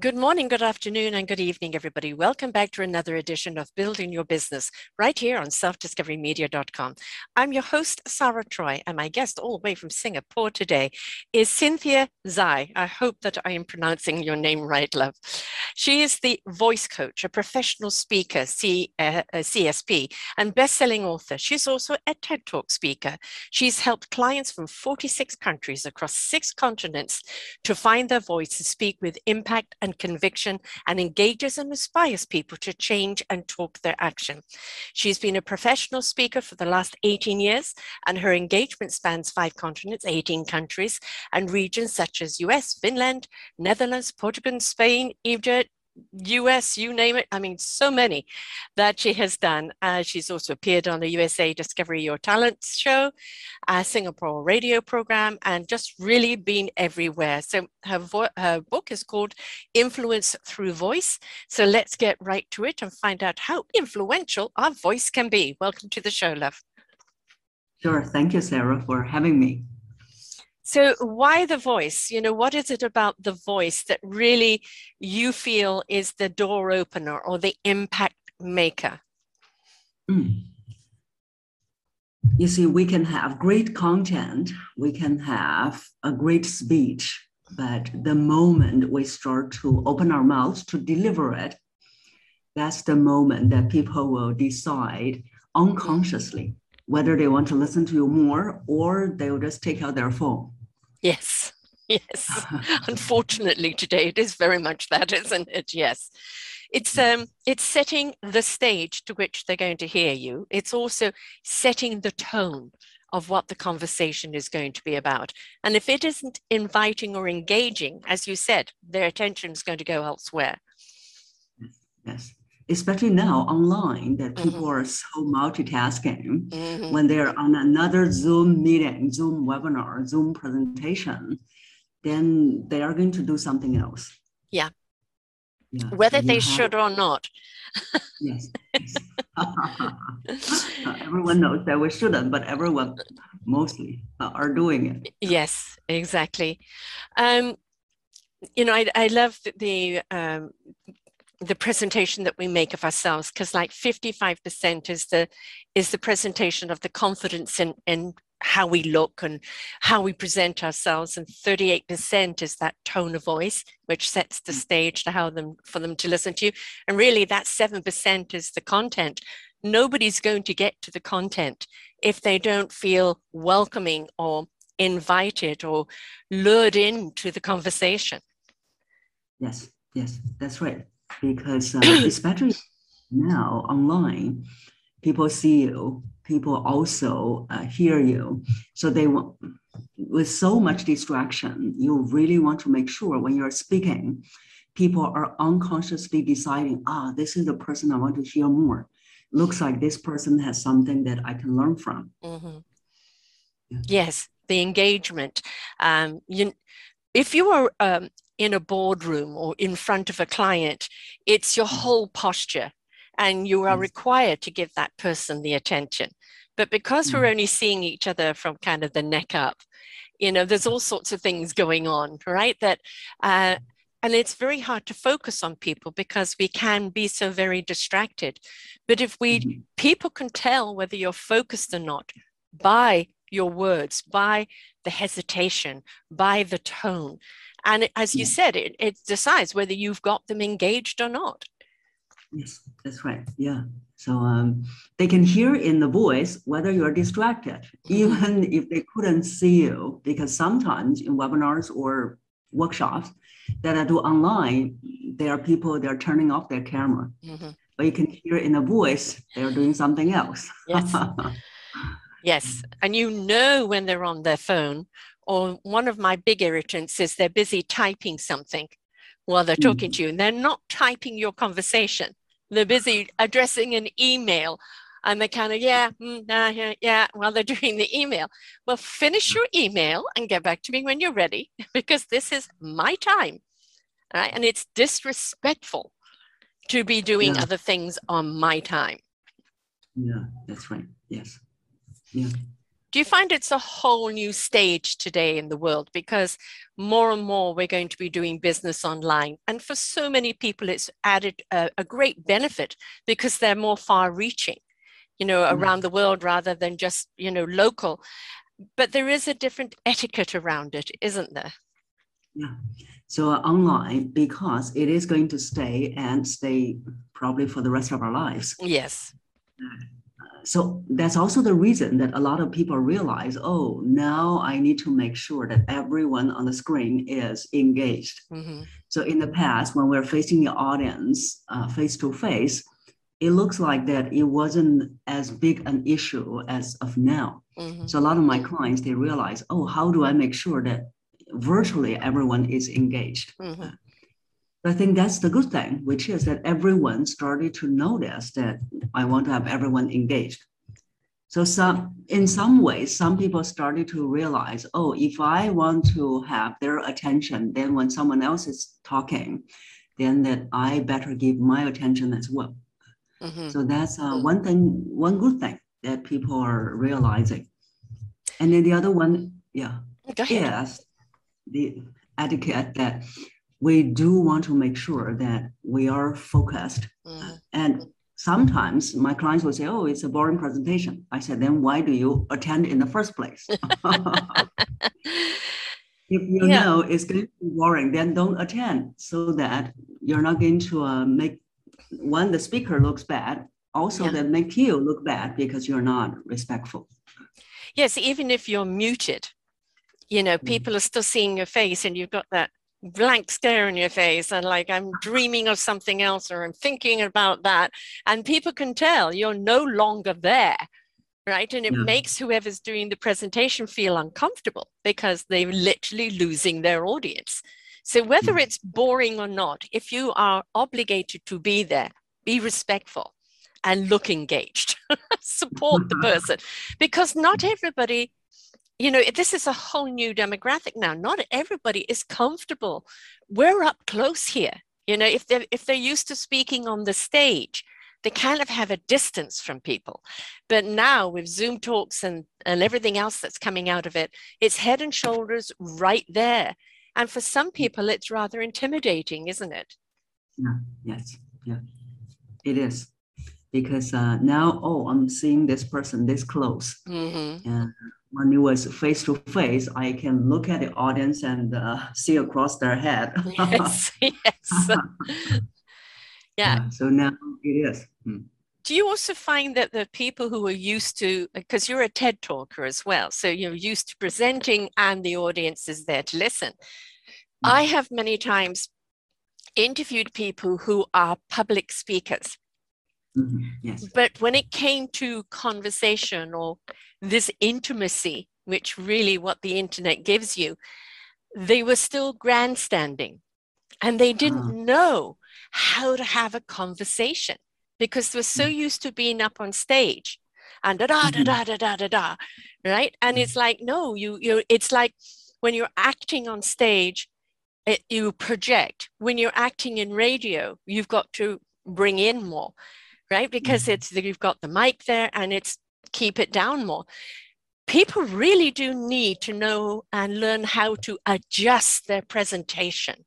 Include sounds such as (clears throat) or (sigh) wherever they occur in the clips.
Good morning, good afternoon, and good evening, everybody. Welcome back to another edition of Building Your Business right here on selfdiscoverymedia.com. I'm your host, Sarah Troy, and my guest all the way from Singapore today is Cynthia Zhai. I hope that I am pronouncing your name right, love. She is the voice coach, a professional speaker, C, uh, CSP, and best-selling author. She's also a TED Talk speaker. She's helped clients from 46 countries across six continents to find their voice and speak with impact and conviction and engages and inspires people to change and talk their action. She's been a professional speaker for the last 18 years, and her engagement spans five continents, 18 countries, and regions such as US, Finland, Netherlands, Portugal, Spain, Egypt, US, you name it. I mean, so many that she has done. Uh, she's also appeared on the USA Discovery Your Talent show, a Singapore radio program, and just really been everywhere. So her, her book is called Influence Through Voice. So let's get right to it and find out how influential our voice can be. Welcome to the show, love. Sure. Thank you, Sarah, for having me. So, why the voice? You know, what is it about the voice that really you feel is the door opener or the impact maker? Mm. You see, we can have great content, we can have a great speech, but the moment we start to open our mouths to deliver it, that's the moment that people will decide unconsciously whether they want to listen to you more or they will just take out their phone. Yes. Yes. (laughs) Unfortunately, today it is very much that, isn't it? Yes. It's um it's setting the stage to which they're going to hear you. It's also setting the tone of what the conversation is going to be about. And if it isn't inviting or engaging, as you said, their attention is going to go elsewhere. Yes especially now online that mm-hmm. people are so multitasking mm-hmm. when they're on another zoom meeting zoom webinar zoom presentation then they are going to do something else yeah, yeah. whether so they have... should or not yes, yes. (laughs) (laughs) everyone knows that we shouldn't but everyone mostly are doing it yes exactly um, you know, I, I love the um, the presentation that we make of ourselves because like 55% is the is the presentation of the confidence in in how we look and how we present ourselves and 38% is that tone of voice which sets the mm. stage to how them for them to listen to you. And really that 7% is the content. Nobody's going to get to the content if they don't feel welcoming or invited or lured into the conversation. Yes yes that's right because uh, especially now online, people see you, people also uh, hear you. So they want, with so much distraction, you really want to make sure when you're speaking, people are unconsciously deciding, ah, this is the person I want to hear more. Looks like this person has something that I can learn from. Mm-hmm. Yeah. Yes, the engagement. Um, you, if you are um, in a boardroom or in front of a client, it's your mm. whole posture, and you are required to give that person the attention. But because we're mm. only seeing each other from kind of the neck up, you know, there's all sorts of things going on, right? That, uh, and it's very hard to focus on people because we can be so very distracted. But if we, mm-hmm. people can tell whether you're focused or not by your words, by the hesitation, by the tone. And as you said, it, it decides whether you've got them engaged or not. Yes, that's right. Yeah. So um, they can hear in the voice whether you're distracted, mm-hmm. even if they couldn't see you, because sometimes in webinars or workshops that I do online, there are people they're turning off their camera, mm-hmm. but you can hear in the voice they're doing something else. Yes. (laughs) yes, and you know when they're on their phone or one of my big irritants is they're busy typing something while they're talking mm. to you and they're not typing your conversation. They're busy addressing an email and they're kind of, yeah, mm, nah, yeah, yeah, while they're (laughs) doing the email. Well, finish your email and get back to me when you're ready (laughs) because this is my time. Right? And it's disrespectful to be doing yeah. other things on my time. Yeah, that's right. Yes. Yeah. Do you find it's a whole new stage today in the world? Because more and more we're going to be doing business online. And for so many people, it's added a, a great benefit because they're more far reaching, you know, mm. around the world rather than just, you know, local. But there is a different etiquette around it, isn't there? Yeah. So uh, online, because it is going to stay and stay probably for the rest of our lives. Yes. Uh, so that's also the reason that a lot of people realize, oh, now I need to make sure that everyone on the screen is engaged. Mm-hmm. So in the past, when we're facing the audience face to face, it looks like that it wasn't as big an issue as of now. Mm-hmm. So a lot of my clients they realize, oh, how do I make sure that virtually everyone is engaged? Mm-hmm. I think that's the good thing, which is that everyone started to notice that I want to have everyone engaged. So some, in some ways, some people started to realize, oh, if I want to have their attention, then when someone else is talking, then that I better give my attention as well. Mm-hmm. So that's uh, one thing, one good thing that people are realizing. And then the other one, yeah, yes, the etiquette that we do want to make sure that we are focused. Mm. And sometimes my clients will say, Oh, it's a boring presentation. I said, Then why do you attend in the first place? (laughs) (laughs) if you yeah. know it's going to be boring, then don't attend so that you're not going to uh, make one, the speaker looks bad, also yeah. that make you look bad because you're not respectful. Yes, even if you're muted, you know, mm. people are still seeing your face and you've got that blank stare on your face and like I'm dreaming of something else or I'm thinking about that. And people can tell you're no longer there. Right. And it yeah. makes whoever's doing the presentation feel uncomfortable because they're literally losing their audience. So, whether mm. it's boring or not, if you are obligated to be there, be respectful and look engaged, (laughs) support the mm-hmm. person because not everybody you know, this is a whole new demographic now. Not everybody is comfortable. We're up close here. You know, if they're if they're used to speaking on the stage, they kind of have a distance from people. But now with Zoom talks and, and everything else that's coming out of it, it's head and shoulders right there. And for some people, it's rather intimidating, isn't it? Yeah, yes, yeah, it is. Because uh, now, oh, I'm seeing this person this close. Mm-hmm. And when it was face to face, I can look at the audience and uh, (laughs) see across their head. (laughs) yes, yes. (laughs) yeah. yeah. So now it is. Hmm. Do you also find that the people who are used to, because you're a TED talker as well, so you're used to presenting and the audience is there to listen. Hmm. I have many times interviewed people who are public speakers. Mm-hmm. Yes. But when it came to conversation or this intimacy, which really what the internet gives you, they were still grandstanding and they didn't uh. know how to have a conversation because they were so mm. used to being up on stage and da da da mm-hmm. da da da da da right and it's like no you you it's like when you're acting on stage it, you project when you're acting in radio you've got to bring in more right because mm-hmm. it's you've got the mic there and it's keep it down more. People really do need to know and learn how to adjust their presentation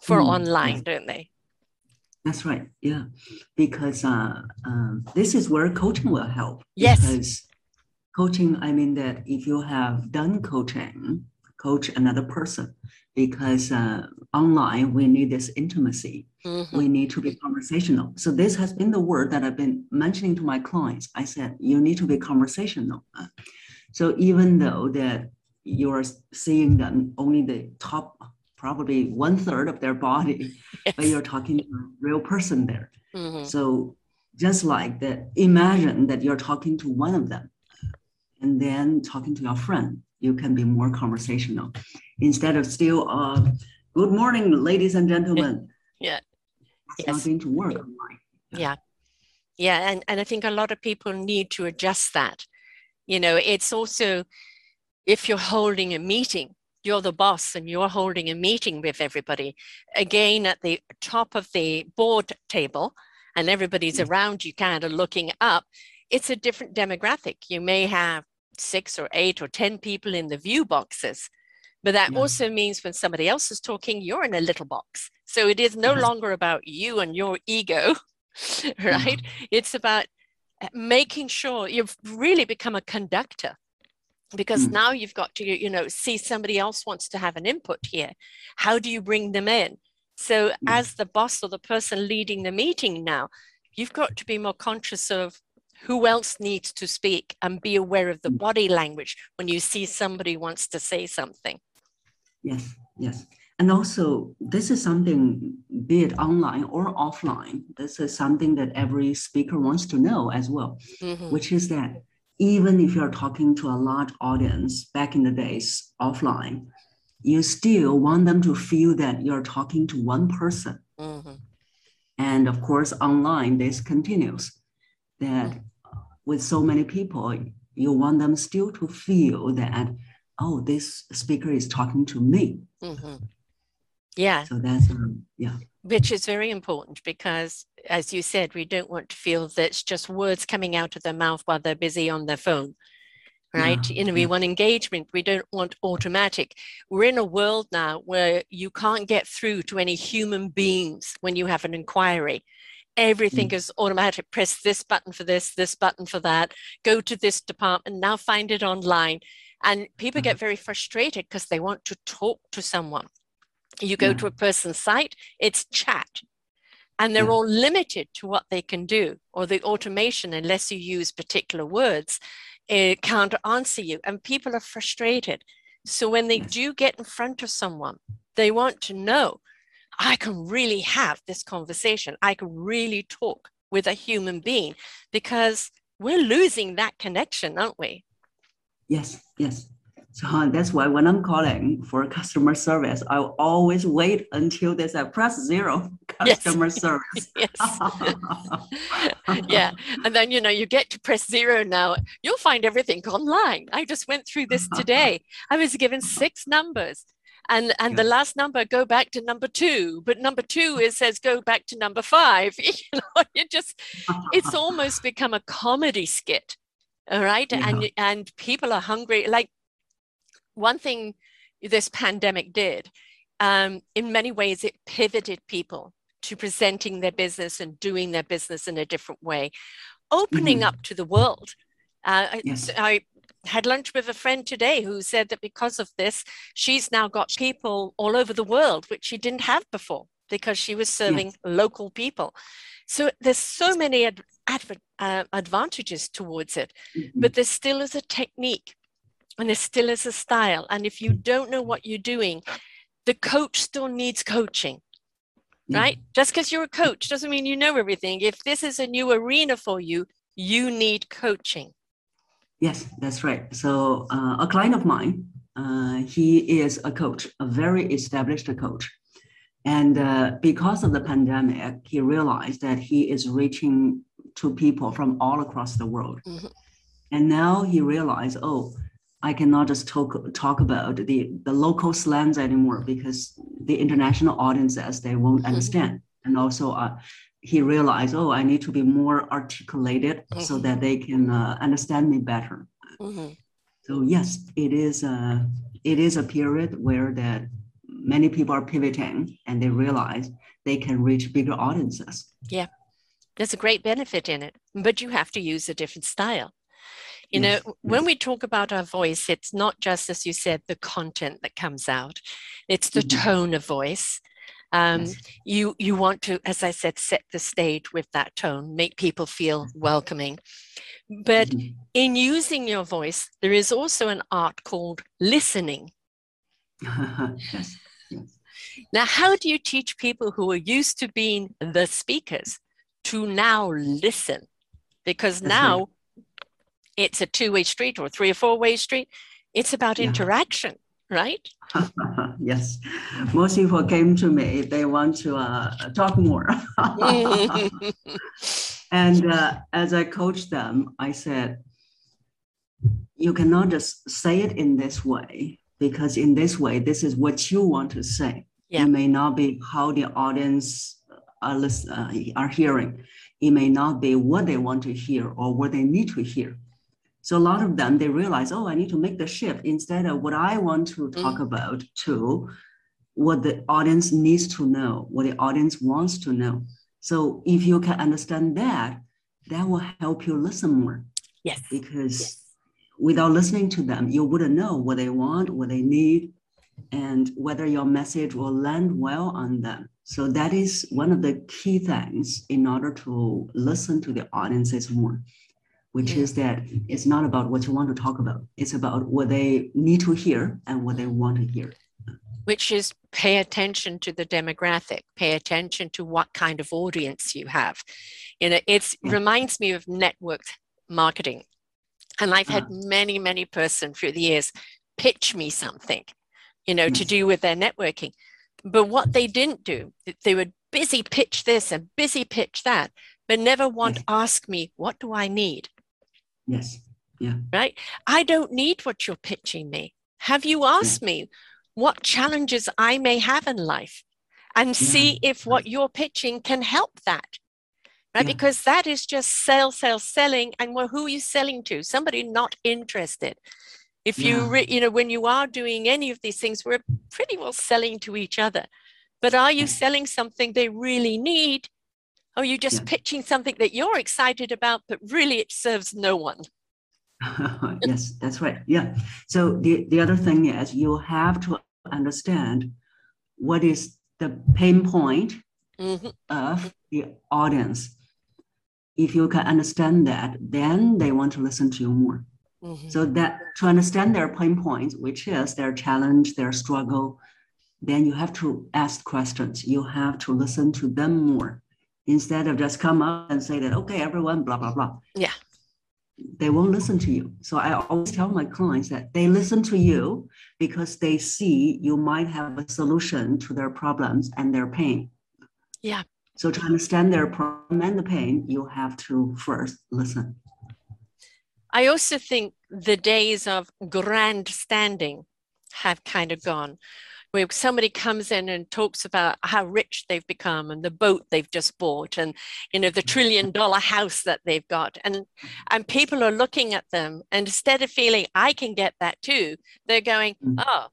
for mm, online, yeah. don't they? That's right. Yeah, because uh, um, this is where coaching will help. Yes. Because coaching, I mean that if you have done coaching, coach another person, because uh, online we need this intimacy. Mm-hmm. We need to be conversational. So this has been the word that I've been mentioning to my clients. I said you need to be conversational. So even though that you're seeing them only the top, probably one third of their body, yes. (laughs) but you're talking to a real person there. Mm-hmm. So just like that, imagine that you're talking to one of them, and then talking to your friend. You can be more conversational instead of still uh, good morning, ladies and gentlemen. Yeah. It's Yes. not going to work online. Yeah. Yeah. And, and I think a lot of people need to adjust that. You know, it's also if you're holding a meeting, you're the boss and you're holding a meeting with everybody, again at the top of the board table, and everybody's around you kind of looking up, it's a different demographic. You may have six or eight or 10 people in the view boxes. But that Yeah. also means when somebody else is talking, you're in a little box. So it is no longer about you and your ego, (laughs) right? It's about uh, making sure you've really become a conductor because Mm. now you've got to you know see somebody else wants to have an input here how do you bring them in so as the boss or the person leading the meeting now you've got to be more conscious of who else needs to speak and be aware of the Mm. body language when you see somebody wants to say something Yes, yes. And also, this is something, be it online or offline, this is something that every speaker wants to know as well, Mhm. which is that even if you're talking to a large audience back in the days offline, you still want them to feel that you're talking to one person. Mhm. And of course, online, this continues that with so many people, you want them still to feel that, oh, this speaker is talking to me. Mhm. yeah. So that's, um, yeah, which is very important because as you said we don't want to feel that it's just words coming out of their mouth while they're busy on their phone right? Yeah, you know we want engagement. We don't want automatic. We're in a world now where you can't get through to any human beings when you have an inquiry everything mm. is automatic. Press this button for this this button for that. Go to this department. Now find it online. And people get mm-hmm. very frustrated because they want to talk to someone. You go Yeah. to a mm-hmm. person's site it's chat. And they're Yeah. all limited to what they can do or the automation unless you use particular words it can't answer you. And people are frustrated. So when they Yes. do get in front of someone they want to know i can really have this conversation. I can really talk with a human being because we're losing that connection aren't we? Yes, yes. So that's why when I'm calling for customer service, I always wait until there's a press zero (laughs) Yes. customer service. (laughs) yes. (laughs) Yeah. And then you know you get to press zero now. You'll find everything online. I just went through this today. I was given six numbers and and the last number go back to number two. But number two it says go back to number five. (laughs) You know you just it's almost (laughs) become a comedy skit all right? And and people are hungry. Like one thing this pandemic did um, in many ways it pivoted people to presenting their business and doing their business in a different way. Opening Mhm. up to the world. Uh, Yes. I had lunch with a friend today who said that because of this she's now got people all over the world which she didn't have before because she was serving local people so there's so many ad- uh, advantages towards it Mhm. but there still is a technique and there still is a style. And if you don't know what you're doing, the coach still needs coaching, right? Just because you're a coach doesn't mean you know everything. If this is a new arena for you, you need coaching. Yes, that's right. So uh, a client of mine, uh, he is a coach, a very established coach. And uh, because of the pandemic, he realized that he is reaching to people from all across the world. Mhm. And now he realized, oh, I cannot just talk talk about the, the local slangs anymore because the international audiences they won't Mhm. understand. And also, uh, he realized, oh, I need to be more articulated so Mhm. that they can uh, understand me better. Mhm. So yes, it is a it is a period where that many people are pivoting and they realize they can reach bigger audiences. Yeah, there's a great benefit in it, but you have to use a different style. You Yes, know, when yes. we talk about our voice, it's not just, as you said, the content that comes out, it's the Mhm. tone of voice. Um, you you want to as i said set the stage with that tone make people feel welcoming. But Mhm. in using your voice there is also an art called listening. (laughs) Yes, yes. now how do you teach people who are used to being the speakers to now listen? Because now it's a two-way street or three or four-way street. It's about Yeah. interaction right (laughs) yes. Most people came to me, they want to uh, talk more. (laughs) and uh, as I coached them, I said, you cannot just say it in this way because in this way, this is what you want to say. Yeah. It may not be how the audience are, listen, uh, are hearing. It may not be what they want to hear or what they need to hear. So a lot of them, they realize, oh, I need to make the shift instead of what I want to talk mm. about to what the audience needs to know, what the audience wants to know. So if you can understand that, that will help you listen more. Yes. Because yes. without listening to them, you wouldn't know what they want, what they need, and whether your message will land well on them. So that is one of the key things in order to listen to the audiences more, which is that it's not about what you want to talk about. It's about what they need to hear and what they want to hear. Which is pay attention to the demographic, pay attention to what kind of audience you have. You know, it yeah. reminds me of network marketing. And I've had uh, many, many person through the years pitch me something you know, to do with their networking. But what they didn't do, they would busy pitch this and busy pitch that, but never want to ask me, what do I need? Yes. Yeah. Right. I don't need what you're pitching me. Have you asked yeah. me what challenges I may have in life and yeah. see if what you're pitching can help that? Right. Yeah. Because that is just sell, sell, selling. And well, who are you selling to? Somebody not interested. If you, re, you know, when you are doing any of these things, we're pretty well selling to each other. But are you selling something they really need? Or are you just yeah. pitching something that you're excited about, but really it serves no one? (laughs) yes, that's right. Yeah. So the, the other thing is you have to understand what is the pain point mm-hmm. of the audience. If you can understand that, then they want to listen to you more. Mm-hmm. So that to understand their pain points, which is their challenge, their struggle, then you have to ask questions. You have to listen to them more instead of just come up and say that, okay, everyone, blah, blah, blah. Yeah. They won't listen to you. So I always tell my clients that they listen to you because they see you might have a solution to their problems and their pain. Yeah. So to understand their problem and the pain, you have to first listen. I also think the days of grandstanding have kind of gone, where somebody comes in and talks about how rich they've become and the boat they've just bought and you know the mm. trillion dollar house that they've got and mm. and people are looking at them and instead of feeling I can get that too, they're going, mm. oh,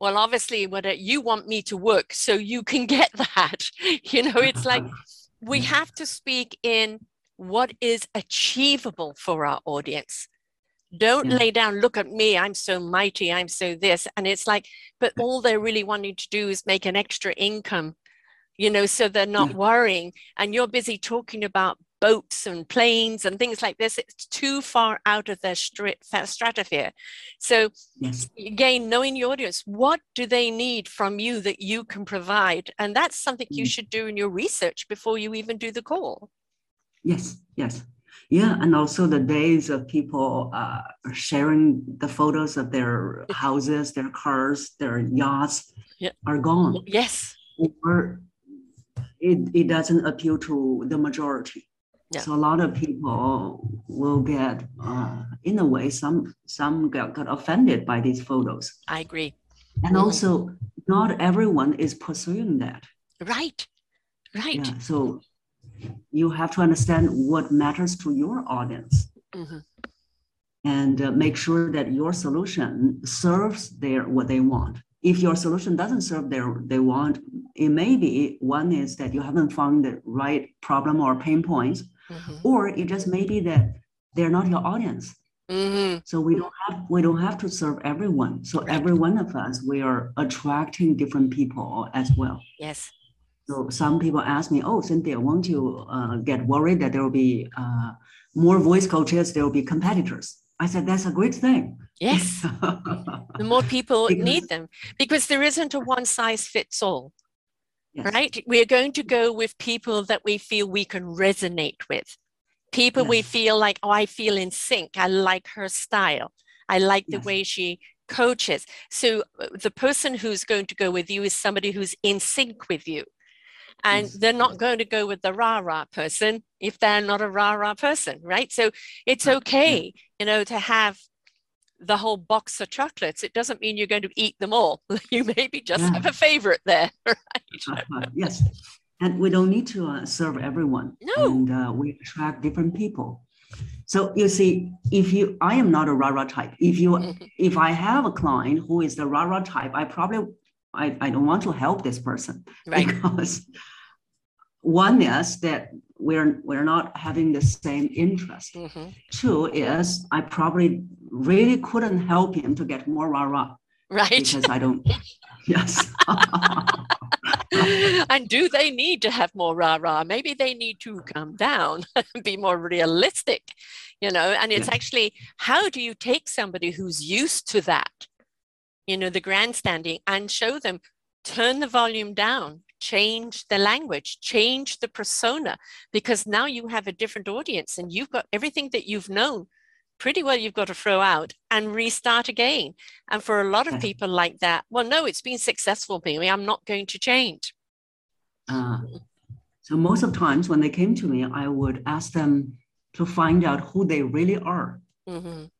well, obviously, what you want me to work so you can (laughs) get that. (laughs) You know, it's like (laughs) we mm. have to speak in what is achievable for our audience. Don't yeah. lay down, look at me, I'm so mighty, I'm so this. And it's like, but all they're really wanting to do is make an extra income, you know, so they're not yeah. worrying. And you're busy talking about boats and planes and things like this. It's too far out of their stratosphere. So, yes. again, knowing your audience, what do they need from you that you can provide? And that's something mm. you should do in your research before you even do the call. Yes, yes. Yeah, and also the days of people uh, sharing the photos of their houses, their cars, their yachts yeah. are gone. Yes. Or it, it doesn't appeal to the majority. Yeah. So a lot of people will get, uh, in a way, some some got, got offended by these photos. I agree. And mm-hmm. also, not everyone is pursuing that. Right, right. Yeah, so you have to understand what matters to your audience mm-hmm. and uh, make sure that your solution serves their what they want if your solution doesn't serve their they want it may be one is that you haven't found the right problem or pain points mm-hmm. or it just may be that they're not your audience mm-hmm. so we don't have we don't have to serve everyone so right. every one of us we are attracting different people as well yes so some people ask me, "Oh, Cynthia, won't you uh, get worried that there will be uh, more voice coaches? There will be competitors." I said, "That's a great thing." Yes, (laughs) the more people because, need them because there isn't a one size fits all. Yes. Right? We are going to go with people that we feel we can resonate with. People yes. we feel like, oh, I feel in sync. I like her style. I like the yes. way she coaches. So uh, the person who's going to go with you is somebody who's in sync with you. And Yes. they're not going to go with the rah rah person if they're not a rah rah person, right? So it's okay, you know, to have the whole box of chocolates. It doesn't mean you're going to eat them all. (laughs) You maybe just Yeah. have a favorite there, (laughs) right? Yes, and we don't need to uh, serve everyone. No. and uh, we attract different people. So you see, if you, I am not a rah-rah type. If you, Mhm. if I have a client who is the rah-rah type, I probably, I, I don't want to help this person Right. (laughs) because one is that we're we're not having the same interest. Mhm. Two is I probably really couldn't help him to get more rah-rah Right. because I don't. (laughs) yes. (laughs) and do they need to have more rah rah? Maybe they need to come down and be more realistic, you know. And it's Yeah. actually how do you take somebody who's used to that, you know, the grandstanding, and show them turn the volume down, change the language, change the persona, because now you have a different audience and you've got everything that you've known pretty well you've got to throw out and restart again. And for a lot of people like that, well, no, it's been successful for me. I'm not going to change. Uh, so most of times when they came to me, I would ask them to find out who they really are Mhm.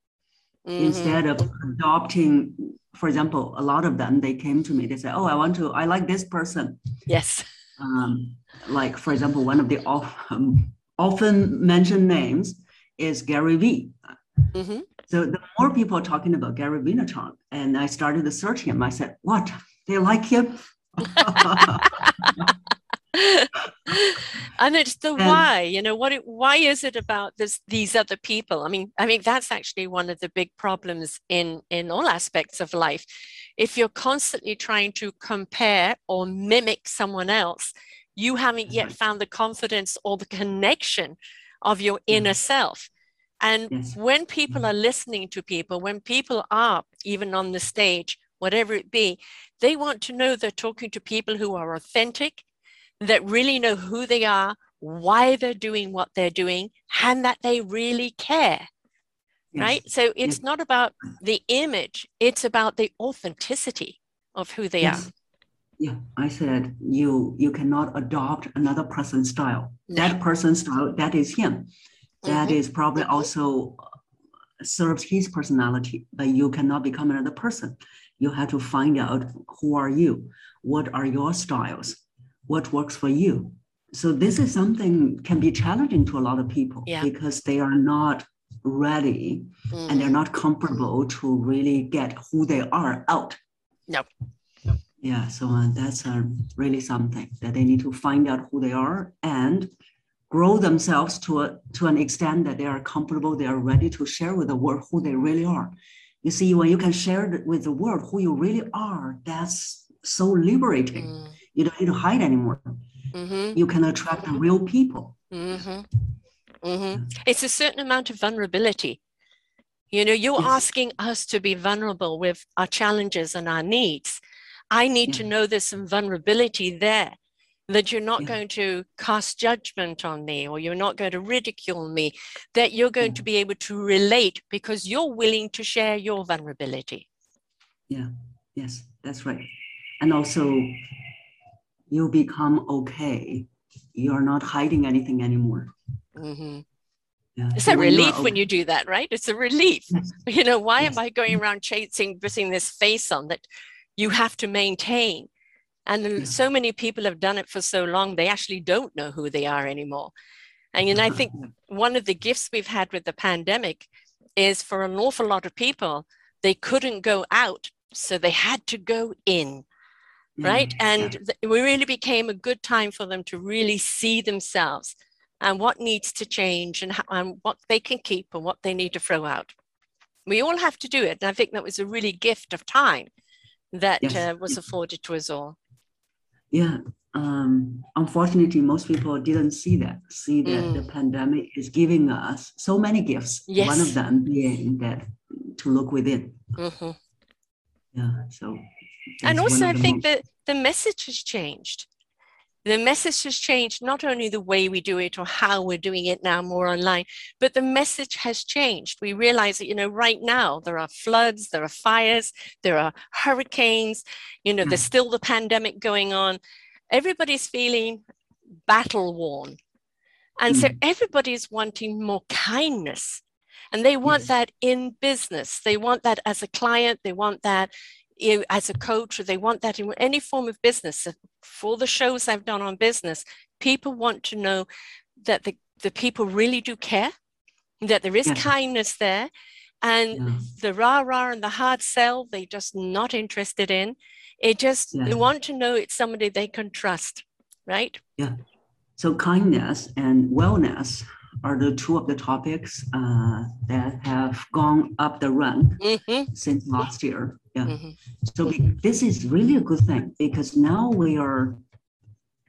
instead of adopting. For example, a lot of them they came to me. They say, "Oh, I want to. I like this person." Yes. Um, like for example, one of the often, often mentioned names is Gary Vee. Mhm. So the more people are talking about Gary Vaynerchuk, and I started to search him, I said, "What? They like him?" (laughs) and it's the why you know what it, why is it about this these other people? I mean i mean that's actually one of the big problems in in all aspects of life. If you're constantly trying to compare or mimic someone else you haven't yet mm-hmm. found the confidence or the connection of your inner mm-hmm. self. And Yes. when people are listening to people when people are even on the stage whatever it be they want to know they're talking to people who are authentic that really know who they are, why they're doing what they're doing, and that they really care, Yes. right? So it's not about the image, it's about the authenticity of who they Yes. Yeah, I said you you cannot adopt another person's style. That person's style, that is him. That Mhm. is probably Mhm. also serves his personality, but you cannot become another person. You have to find out who are you, what are your styles, what works for you. So this is something can be challenging to a lot of people Yeah. because they are not ready are. and they're not comfortable to really get who they are out. No. Yeah, so uh, that's uh, really something that they need to find out who they are and grow themselves to a to an extent that they are comfortable, they are ready to share with the world who they really are. You see, when you can share with the world who you really are, that's so liberating. Mm, You don't need to hide anymore. mhm, You can attract the real people. mhm, mhm. It's a certain amount of vulnerability. You know, you're Yes. asking us to be vulnerable with our challenges and our needs. I need to know there's some vulnerability there, that you're not Yeah. going to cast judgment on me or you're not going to ridicule me, that you're going Yeah. to be able to relate because you're willing to share your vulnerability. Yeah, yes, that's right. And also, you become okay. You're not hiding anything anymore. Mhm. Yeah. It's so a relief when you do that, right? It's a relief. Yes. You know, why Yes. am I going around chasing, putting this face on that you have to maintain? And Yeah. so many people have done it for so long, they actually don't know who they are anymore. And know, I think one of the gifts we've had with the pandemic is for an awful lot of people, they couldn't go out, so they had to go in, right? Yeah, And th- it really became a good time for them to really see themselves and what needs to change and, how, and what they can keep and what they need to throw out. We all have to do it. And I think that was a really gift of time that Yes, uh, was afforded to us all. Yeah. Um, unfortunately, most people didn't see that. See that the pandemic is giving us so many gifts. Yes. One Mm. Of them being that to look within. Mhm. Yeah. So. And also, I think most- that the message has changed. the message has changed not only the way we do it or how we're doing it now more online but the message has changed we realize that you know right now there are floods there are fires there are hurricanes you know there's mm. still the pandemic going on everybody's feeling battle worn and mm. so everybody's wanting more kindness and they want yes. that in business they want that as a client they want that you as a coach or they want that in any form of business for the shows i've done on business people want to know that the, the people really do care that there is yes. kindness there and yes. the rah rah and the hard sell they just not interested in it just yes. they want to know it's somebody they can trust right yeah so kindness and wellness are the two of the topics uh, that have gone up the rank mm-hmm. since last year. Yeah. Mm-hmm. So we, this is really a good thing because now we are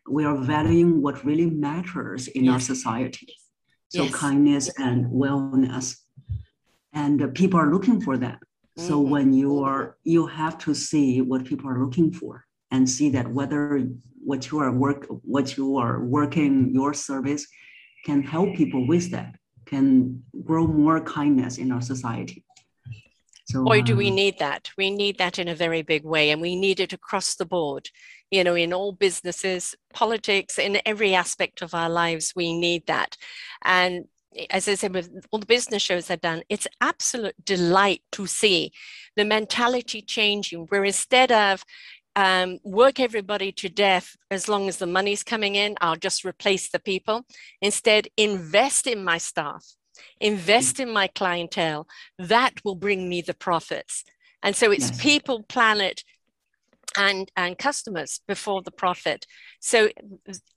we are valuing what really matters in yes. our society. So yes. kindness and wellness, and uh, people are looking for that. Mm-hmm. So when you are, you have to see what people are looking for and see that whether what you are work, what you are working your service can help people with that, can grow more kindness in our society. So, Boy, do we um, need that. We need that in a very big way, and we need it across the board. You know, in all businesses, politics, in every aspect of our lives, we need that. And as I said, with all the business shows I've done, it's absolute delight to see the mentality changing, where instead of um, work everybody to death as long as the money's coming in. I'll just replace the people. Instead, invest in my staff, invest in my clientele. That will bring me the profits. And so it's yes. people, planet, and and customers before the profit. So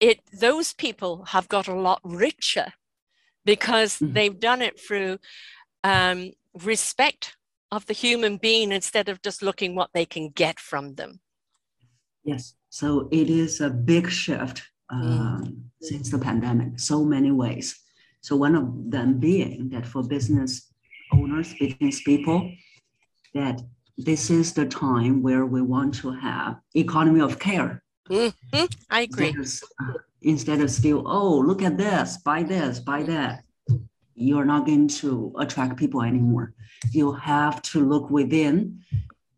it those people have got a lot richer because mm-hmm. they've done it through um, respect of the human being instead of just looking what they can get from them. Yes. So it is a big shift uh, mm. since the pandemic, so many ways. So one of them being that for business owners, business people, that this is the time where we want to have economy of care. Mm-hmm. I agree. Instead of, uh, instead of still, oh, look at this, buy this, buy that. You're not going to attract people anymore. You have to look within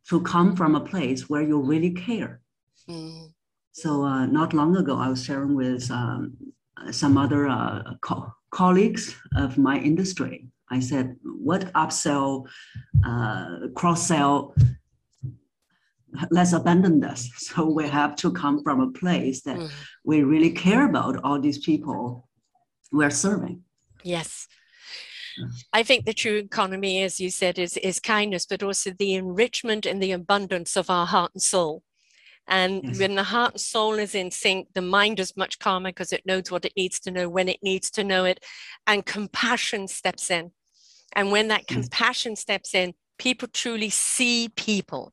to come from a place where you really care Mm. So uh, not long ago, I was sharing with um, some other uh, co- colleagues of my industry. I said, "What upsell, uh, cross sell? Let's abandon this. (laughs) So we have to come from a place that mm. we really care about all these people we're serving." Yes. I think the true economy, as you said, is, is kindness, but also the enrichment and the abundance of our heart and soul. And yes. when the heart and soul is in sync, the mind is much calmer because it knows what it needs to know when it needs to know it. And compassion steps in. And when that yes. compassion steps in, people truly see people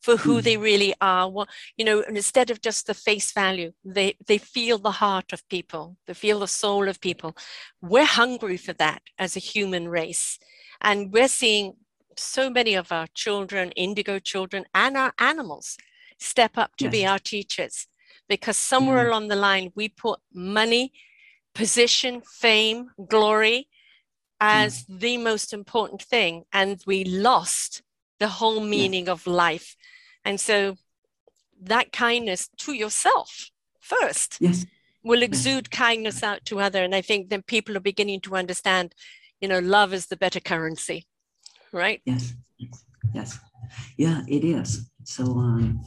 for who mm. they really are. What, you know, instead of just the face value, they, they feel the heart of people, they feel the soul of people. We're hungry for that as a human race. And we're seeing so many of our children, indigo children, and our animals step up to yes. be our teachers because somewhere mm. along the line we put money, position, fame, glory as mm. the most important thing, and we lost the whole meaning of life. And so that kindness to yourself first yes. will exude kindness out to other. And I think then people are beginning to understand, you know, love is the better currency, right? Yes, yes, yeah, it is. So um,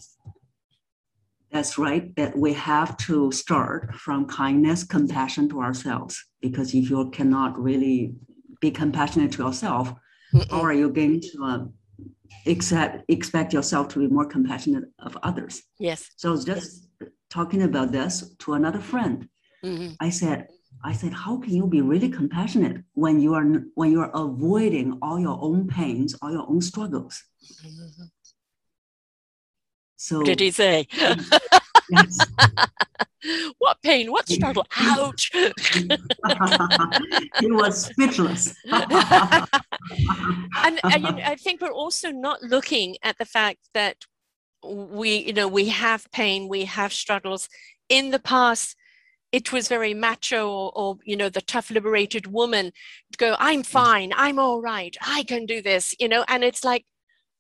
that's right, that we have to start from kindness, compassion to ourselves. Because if you cannot really be compassionate to yourself, how are you going to uh, accept, expect yourself to be more compassionate of others? Yes. So just yes. talking about this to another friend. Mm-hmm. I said, I said, how can you be really compassionate when you are when you are avoiding all your own pains, all your own struggles? Mm-hmm. So did he say? (laughs) (laughs) what pain? What struggle? Ouch! (laughs) he was speechless. and, and you know, I think we're also not looking at the fact that we you know we have pain we have struggles in the past it was very macho or, or, you know the tough liberated woman to go i'm fine i'm all right i can do this you know and it's like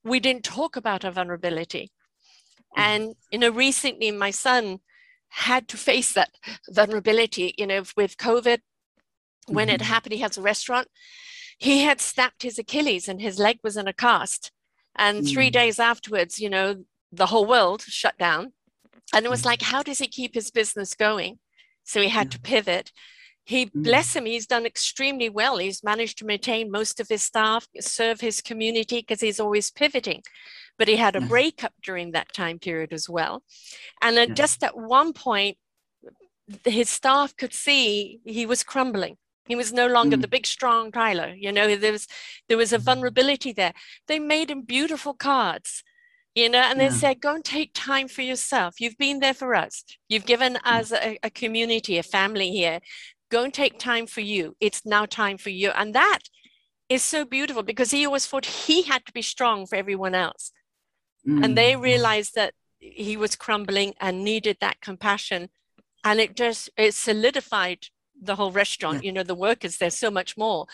we didn't talk about our vulnerability and you know recently my son had to face that vulnerability you know with covid when mm-hmm. it happened he has a restaurant he had snapped his achilles and his leg was in a cast and three mm. days afterwards you know the whole world shut down and it was like mm-hmm. how does he keep his business going so he had to pivot. He, mm. bless him, he's done extremely well. He's managed to maintain most of his staff, serve his community because he's always pivoting. But he had a breakup during that time period as well. And at just at one point, his staff could see he was crumbling. He was no longer mm. the big, strong Tyler. You know, there was there was a mm. vulnerability there. They made him beautiful cards you know and yeah. they said go and take time for yourself you've been there for us you've given us a, a, community a family here go and take time for you it's now time for you and that is so beautiful because he always thought he had to be strong for everyone else mm. and they realized that he was crumbling and needed that compassion and it just it solidified the whole restaurant yeah. you know the workers there's so much more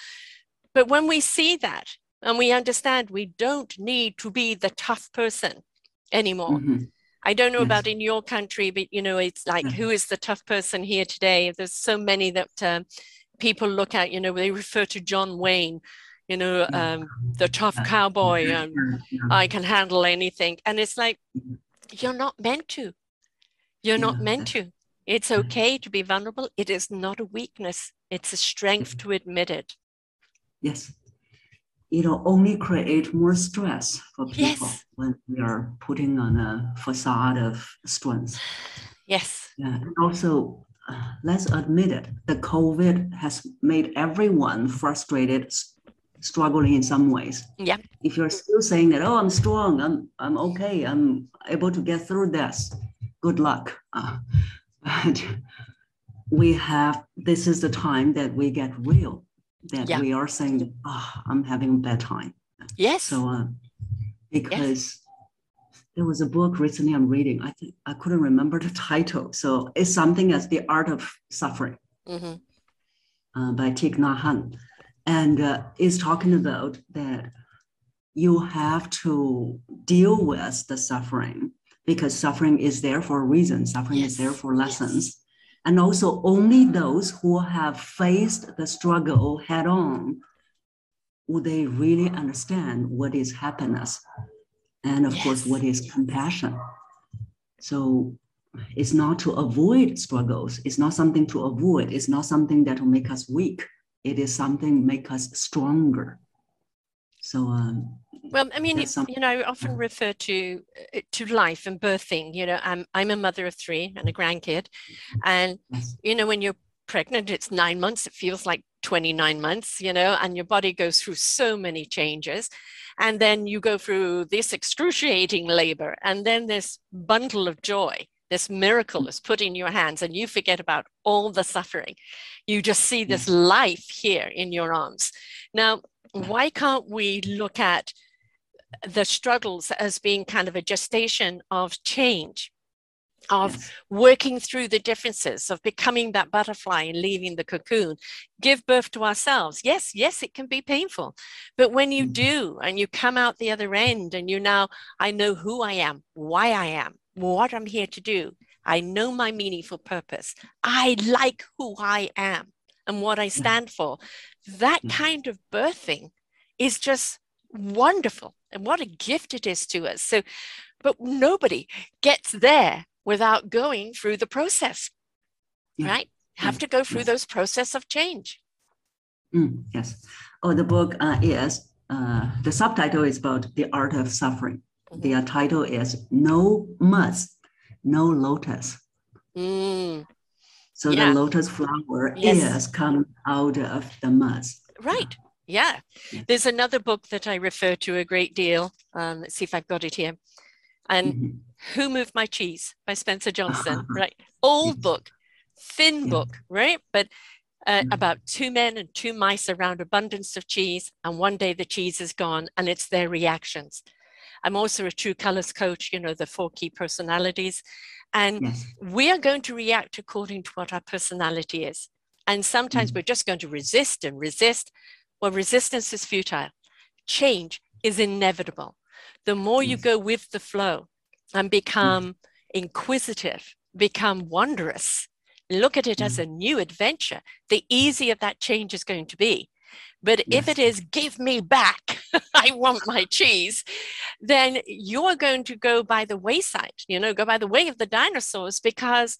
but when we see that and we understand we don't need to be the tough person anymore. Mm-hmm. I don't know yes. about in your country, but you know, it's like mm-hmm. who is the tough person here today? There's so many that uh, people look at. You know, they refer to John Wayne. You know, um, the tough cowboy. and I can handle anything, and it's like you're not meant to. You're not meant to. It's okay to be vulnerable. It is not a weakness. It's a strength to admit it. Yes, know, only create more stress for people yes. when we are putting on a facade of strength. Yes. Yeah. And also, uh, let's admit it, the COVID has made everyone frustrated, struggling in some ways. Yeah. If you're still saying that, oh, I'm strong, I'm, I'm okay, I'm able to get through this, good luck. Uh, (laughs) but we have, this is the time that we get real that yeah. we are saying, oh, I'm having a bad time. Yes. So, uh, because yes. there was a book recently I'm reading, I think I couldn't remember the title. So it's something as the art of suffering mm-hmm. uh, by Thich Nhat Hanh. And uh, it's talking about that you have to deal with the suffering because suffering is there for a reason. Suffering yes. is there for lessons. Yes and also only those who have faced the struggle head on would they really understand what is happiness and of yes. course what is compassion. So it's not to avoid struggles. It's not something to avoid. It's not something that will make us weak. It is something make us stronger. So um, well, I mean, you know, I often refer to uh, to life and birthing. You know, I'm I'm a mother of three and a grandkid, and you know, when you're pregnant, it's nine months. It feels like 29 months, you know, and your body goes through so many changes. And then you go through this excruciating labor, and then this bundle of joy, this miracle is put in your hands, and you forget about all the suffering. You just see this life here in your arms. Now, why can't we look at the struggles as being kind of a gestation of change of yes. working through the differences of becoming that butterfly and leaving the cocoon. Give birth to ourselves. Yes yes it can be painful. But when you mm-hmm. do and you come out the other end and you now i know who i am why i am what i'm here to do. I know my meaningful purpose. I like who i am and what i stand for. That mm-hmm. kind of birthing is just wonderful and what a gift it is to us. So, but nobody gets there without going through the process, yeah. right? Have to go through those process of change. Mm, yes. Oh, the book uh, is uh, the subtitle is about the art of suffering. Mm-hmm. The uh, title is No Mud, No Lotus. Mm. So yeah. the lotus flower yes. is come out of the mud. Right. Yeah. There's another book that I refer to a great deal. Um, let's see if I've got it here. And mm-hmm. Who Moved My Cheese by Spencer Johnson, (laughs) right? Old book, thin book, right? But uh, mm-hmm. about two men and two mice around abundance of cheese. And one day the cheese is gone and it's their reactions. I'm also a true colors coach, you know, the four key personalities. And Yes. we are going to react according to what our personality is. And sometimes Mm. we're just going to resist and resist. Well, resistance is futile. Change is inevitable. The more you mm. go with the flow and become mm. inquisitive, become wondrous, look at it as mm. a new adventure, the easier that change is going to be. But if it is, give me back, (laughs) I want my cheese, then you're going to go by the wayside, you know, go by the way of the dinosaurs because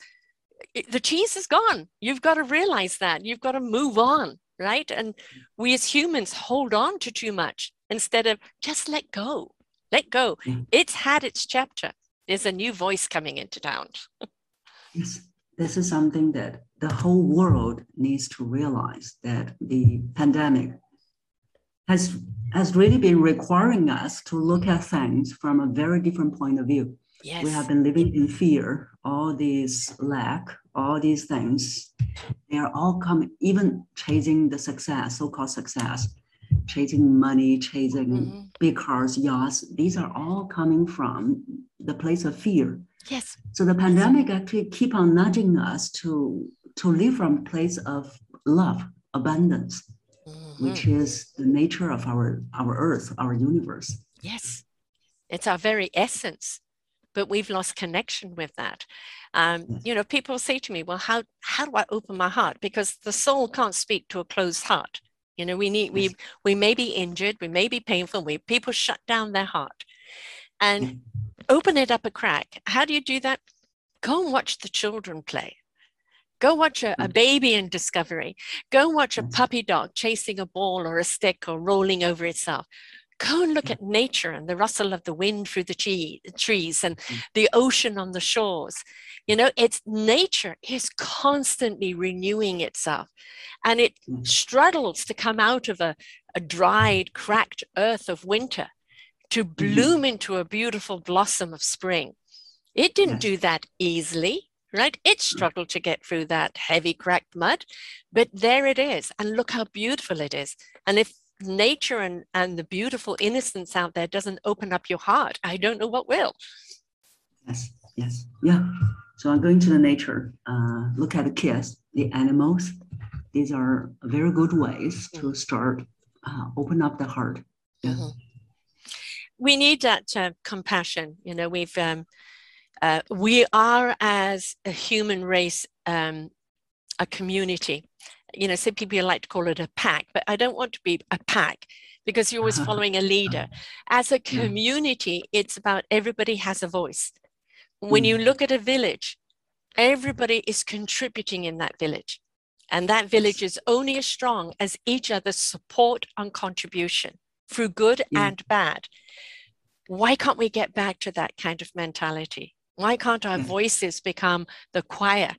the cheese is gone. You've got to realize that. You've got to move on, right? And we as humans hold on to too much instead of just let go. Let go. Yeah. It's had its chapter. There's a new voice coming into town. (laughs) Yes, this is something that the whole world needs to realize that the pandemic has has really been requiring us to look at things from a very different point of view. Yes. We have been living in fear, all this lack, all these things, they are all coming, even chasing the success, so-called success, chasing money, chasing Mhm. big cars, yachts. These are all coming from the place of fear. Yes. So the pandemic actually keep on nudging us to to live from a place of love, abundance, Mhm. which is the nature of our our earth, our universe. Yes, it's our very essence, but we've lost connection with that. Um, you know, people say to me, "Well, how how do I open my heart?" Because the soul can't speak to a closed heart. You know, we need we we may be injured, we may be painful. We people shut down their heart, and open it up a crack. How do you do that? Go and watch the children play. Go watch a, a Mm. baby in discovery. Go watch a puppy dog chasing a ball or a stick or rolling over itself. Go and look at nature and the rustle of the wind through the tree, trees and Mm. the ocean on the shores. You know, it's nature is constantly renewing itself and it Mm. struggles to come out of a, a dried, cracked earth of winter to Mm-hmm. bloom into a beautiful blossom of spring. It didn't do that easily, right? It struggled to get through that heavy, cracked mud, but there it is. And look how beautiful it is. And if nature and, and the beautiful innocence out there doesn't open up your heart, I don't know what will. Yes, yes, yeah. So I'm going to the nature, uh, look at the kids, the animals. These are very good ways to start uh, open up the heart. Yeah. Mhm. We need that uh, compassion. You know, we've um, uh, we are as a human race um, a community. You know, some people like to call it a pack, but I don't want to be a pack because you're always (laughs) following a leader. As a Yeah. community, it's about everybody has a voice. When Mm. you look at a village, everybody is contributing in that village. And that village is only as strong as each other's support and contribution through good Yeah. and bad. Why can't we get back to that kind of mentality? Why can't our mm. voices become the choir?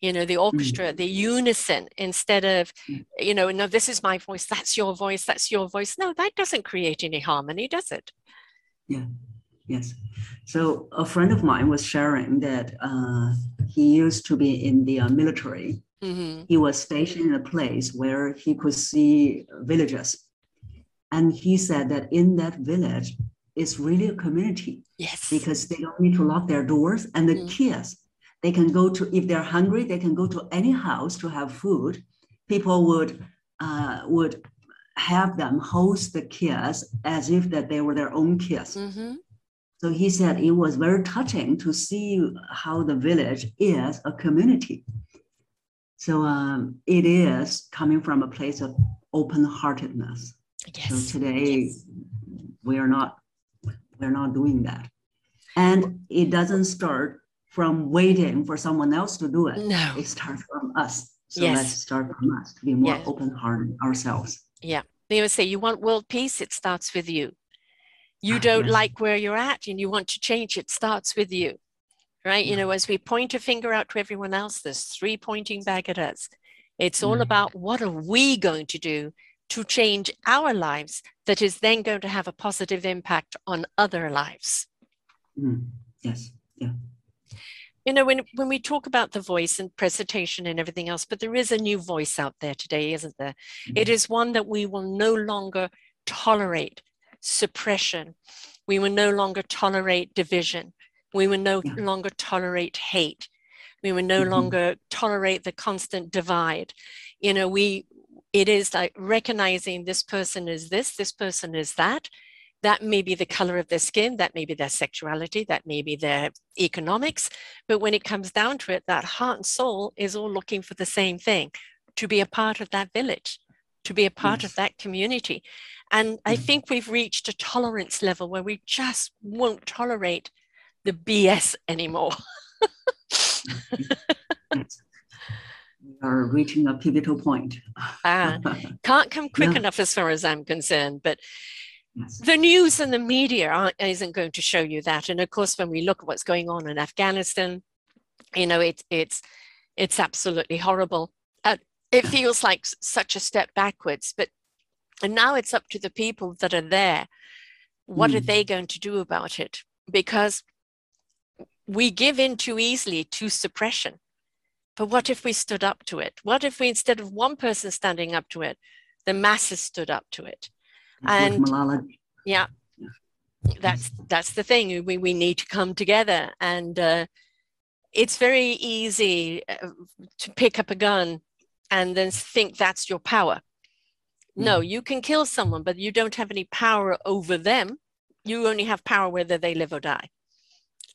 You know, the orchestra, the unison, instead of, Mm. you know, no, this is my voice, that's your voice, that's your voice. No, that doesn't create any harmony, does it? Yeah, yes. So a friend of mine was sharing that uh, he used to be in the uh, military. hmm He was stationed in a place where he could see villages. And he said that in that village, it's really a community Yes. because they don't need to lock their doors. And the Mm. kids, they can go to, if they're hungry, they can go to any house to have food. People would, uh, would have them host the kids as if that they were their own kids. hmm So he said it was very touching to see how the village is a community. So um, it is coming from a place of open-heartedness. Yes. So today yes. we are not we're not doing that, and it doesn't start from waiting for someone else to do it. No. It starts from us. So Yes. let's start from us to be more Yes. open-hearted ourselves. Yeah. They would say, you want world peace, it starts with you. You Ah, don't yes. like where you're at and you want to change, it starts with you. Right? You know, as we point a finger out to everyone else, there's three pointing back at us. It's all Mm. about what are we going to do to change our lives that is then going to have a positive impact on other lives. Mm, Yes. Yeah. You know when when we talk about the voice and presentation and everything else but there is a new voice out there today isn't there it is one that we will no longer tolerate suppression We will no longer tolerate division. We will no Yeah. longer tolerate hate. We will no Mhm. longer tolerate the constant divide. You know, we it is like recognizing this person is this, this person is that. That may be the color of their skin, that may be their sexuality, that may be their economics. But when it comes down to it, that heart and soul is all looking for the same thing to be a part of that village, to be a part of that community. And I think we've reached a tolerance level where we just won't tolerate the BS anymore. (laughs) We are reaching a pivotal point. Ah, can't come quick Yeah. enough as far as I'm concerned. But yes. The news and the media aren't, isn't going to show you that. And of course, when we look at what's going on in Afghanistan, you know, it, it's it's absolutely horrible. Uh, it feels like such a step backwards. But and now it's up to the people that are there. What are Mm. they going to do about it? Because we give in too easily to suppression. But what if we stood up to it? What if we, instead of one person standing up to it, the masses stood up to it? And- Malala. Yeah, that's that's the thing. We we need to come together, and uh, it's very easy uh, to pick up a gun and then think that's your power. No, you can kill someone, but you don't have any power over them. You only have power whether they live or die.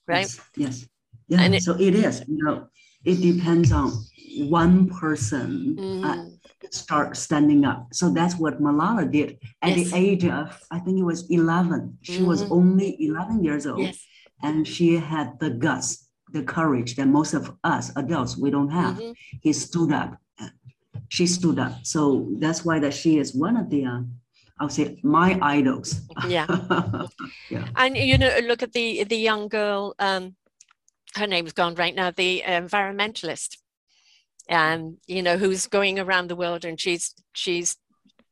Right? Yes. Yes. Yeah. And it- so it is. You know, it depends on one person uh, Mhm. Start standing up. So that's what Malala did at Yes. the age of I think it was 11. She was Mhm. only 11 years old, Yes. and she had the guts, the courage that most of us adults we don't have. Mhm. He stood up. She stood up. So that's why that she is one of the, uh, I would say, my idols. Yeah. (laughs) And you know, look at the the young girl. Um, her name's gone right now. The environmentalist, um, you know, who's going around the world and she's she's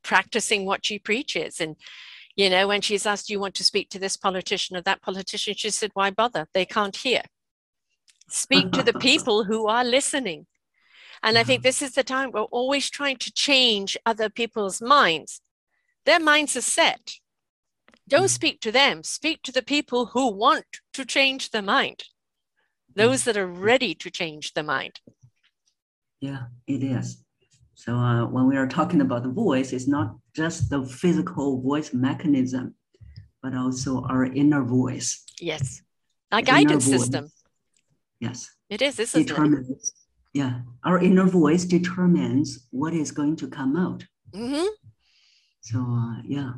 practicing what she preaches. And you know, when she's asked, "Do you want to speak to this politician or that politician?" She said, "Why bother? They can't hear. Speak to the (laughs) people who are listening." And I think this is the time we're always trying to change other people's minds. Their minds are set. Don't Mhm. speak to them, speak to the people who want to change their mind, those that are ready to change their mind. Yeah, it is. So uh, when we are talking about the voice, it's not just the physical voice mechanism, but also our inner voice. Yes. Our guidance voice, system. Yes, It is, isn't it? determines. Yeah, our inner voice determines what is going to come out. Mhm. So uh, yeah,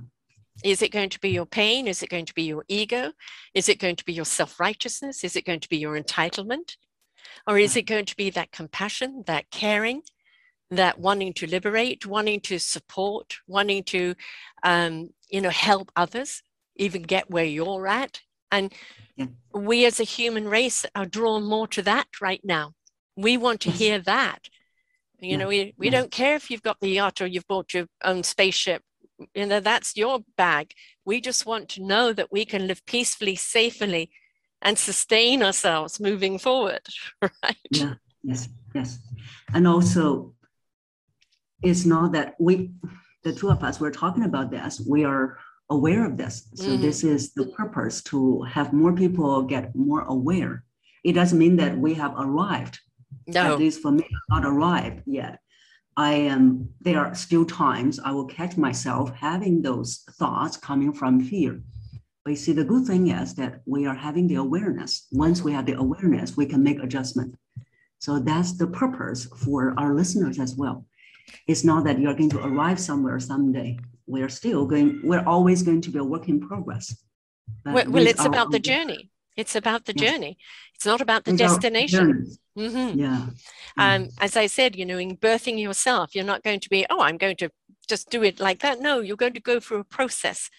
Is it going to be your pain? Is it going to be your ego? Is it going to be your self righteousness? Is it going to be your entitlement? Or is it going to be that compassion, that caring, that wanting to liberate, wanting to support, wanting to, um, you know, help others, even get where you're at? And Yeah. we as a human race are drawn more to that right now. We want to hear that. You know, we, we don't care if you've got the yacht or you've bought your own spaceship you know that's your bag we just want to know that we can live peacefully safely and sustain ourselves moving forward (laughs) right yeah, yes, yes, and also, it's not that we, the two of us, we're talking about this. We are aware of this. So Mhm. this is the purpose to have more people get more aware. It doesn't mean that we have arrived. no At least for me, not arrived yet. I am. There are still times I will catch myself having those thoughts coming from fear. But you see, the good thing is that we are having the awareness. Once we have the awareness, we can make adjustment. So that's the purpose for our listeners as well. It's not that you're going to arrive somewhere someday. We're still going, we're always going to be a work in progress. Well, well it's about the journey it's about the Yes. journey it's not about the our destination. Mhm. Yeah. um, as i said you know in birthing yourself you're not going to be oh i'm going to just do it like that. No you're going to go through a process.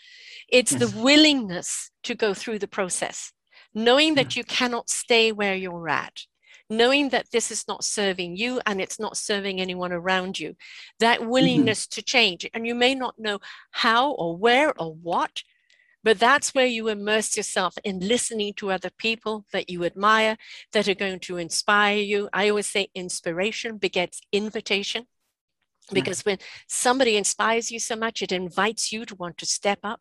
It's the willingness to go through the process knowing that you cannot stay where you're at knowing that this is not serving you and it's not serving anyone around you. That mm-hmm. willingness to change. And you may not know how or where or what but that's where you immerse yourself in listening to other people that you admire that are going to inspire you. I always say inspiration begets invitation Yeah. because when somebody inspires you so much it invites you to want to step up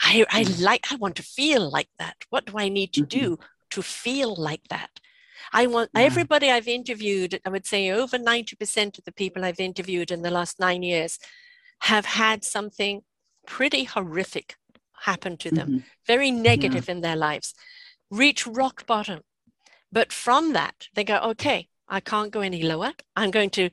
I, I like, I want to feel like that. What do I need to Mm-hmm. do to feel like that? I want Yeah. everybody I've interviewed, I would say over 90% of the people I've interviewed in the last nine years have had something pretty horrific happen to them, Mhm. very negative in their lives, reach rock bottom. But from that, they go, okay, I can't go any lower. I'm going to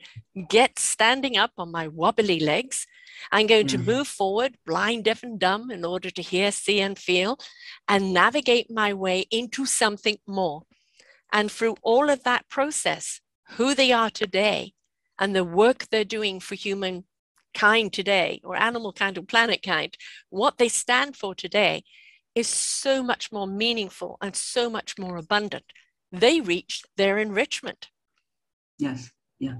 get standing up on my wobbly legs. I'm going to Yeah. move forward, blind, deaf, and dumb, in order to hear, see, and feel, and navigate my way into something more. And through all of that process, who they are today and the work they're doing for humankind today, or animal kind or planet kind, what they stand for today is so much more meaningful and so much more abundant. They reach their enrichment. Yes, yeah.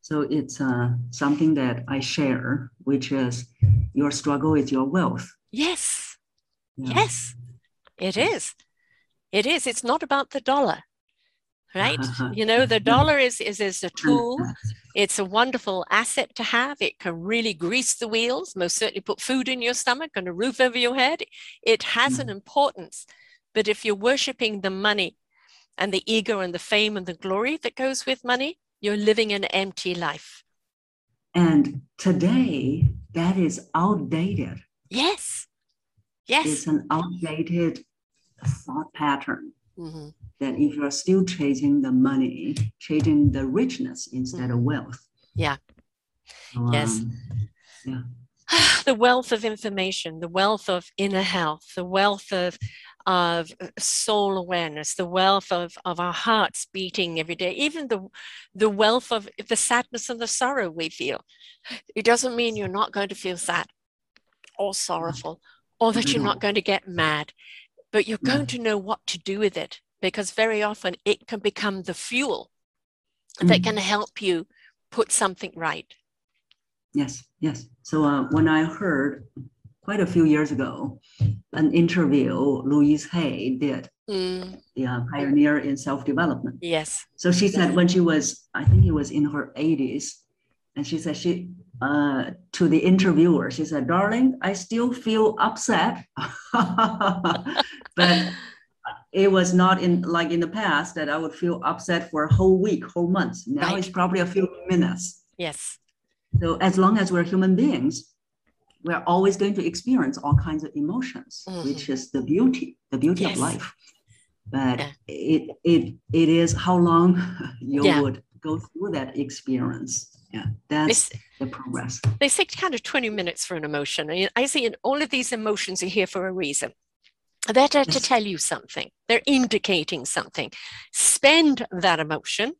So it's uh, something that I share, which is your struggle is your wealth. Yes, Yeah. yes, it is. It is. It's not about the dollar, right? you know, the dollar is, is, is a tool. It's a wonderful asset to have. It can really grease the wheels, most certainly put food in your stomach and a roof over your head. It has an importance. But if you're worshiping the money and the ego and the fame and the glory that goes with money, you're living an empty life. And today, that is outdated. Yes. Yes. It's an outdated thought pattern Mhm. that if you're still chasing the money, chasing the richness instead of wealth. Yeah. So, Yes. um, (sighs) the wealth of information, the wealth of inner health, the wealth of of uh, soul awareness, the wealth of, of our hearts beating every day, even the the wealth of the sadness and the sorrow we feel. It doesn't mean you're not going to feel sad or sorrowful or that you're not going to get mad, but you're going to know what to do with it because very often it can become the fuel that Mhm. can help you put something right. Yes, yes. So uh, when I heard quite a few years ago an interview Louise Hay did, Mm, the uh, pioneer in self-development. yes. So she said when she was, I think it was in her 80s, and she said she uh, to the interviewer, she said, "Darling, I still feel upset, (laughs) but it was not in like in the past that I would feel upset for a whole week, whole month. Now Right. it's probably a few minutes. Yes. So as long as we're human beings, we're always going to experience all kinds of emotions, which is the beauty, the beauty Mm-hmm. Yes. of life. But Yeah. it it it is how long you Yeah. would go through that experience. Yeah, that's This, the progress. they say kind of 20 minutes for an emotion. I, I see in all of these emotions are here for a reason. They're there to tell you something. They're indicating something. Spend that emotion.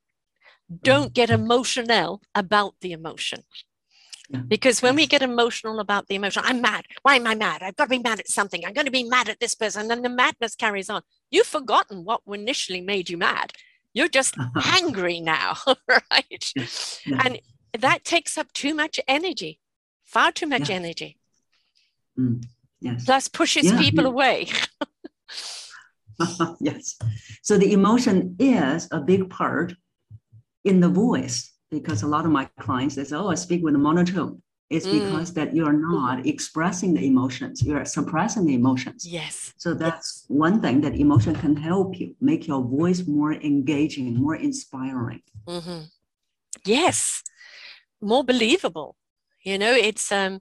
Don't get emotional about the emotion. Because when we get emotional about the emotion, I'm mad. Why am I mad? I've got to be mad at something. I'm going to be mad at this person. And the madness carries on. You've forgotten what initially made you mad. You're just uh-huh. angry now, (laughs) right? Yeah. And that takes up too much energy, far too much Yeah. energy, mm, Yes. plus pushes Yeah, people away. (laughs) (laughs) yes. So the emotion is a big part in the voice because a lot of my clients they say, "Oh, I speak with a monotone." It's Mm. because that you're not expressing the emotions; you're suppressing the emotions. yes. So that's one thing that emotion can help you make your voice more engaging, more inspiring. Mhm. Yes. More believable. You know, it's um,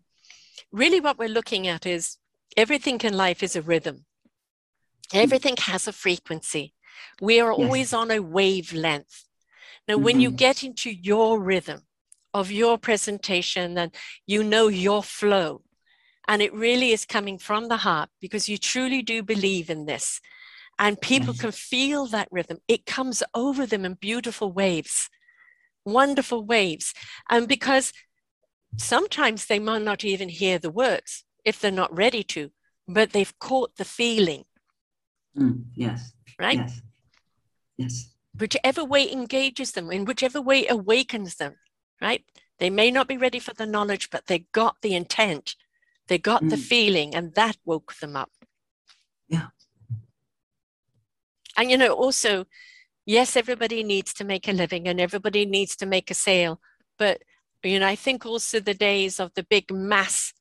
really what we're looking at is everything in life is a rhythm. Everything has a frequency. We are Yes. always on a wavelength. Now, when you Mhm. get into your rhythm of your presentation and you know your flow, and it really is coming from the heart because you truly do believe in this, and people Yes. can feel that rhythm, it comes over them in beautiful waves, wonderful waves. And because sometimes they might not even hear the words if they're not ready to, but they've caught the feeling, Mm, yes. right? Yes. Yes. Whichever way engages them, in whichever way awakens them, right? They may not be ready for the knowledge, but they got the intent, they got the Mm. feeling, and that woke them up. Yeah. And you know, also, yes, everybody needs to make a living and everybody needs to make a sale, but you know, I think also the days of the big mass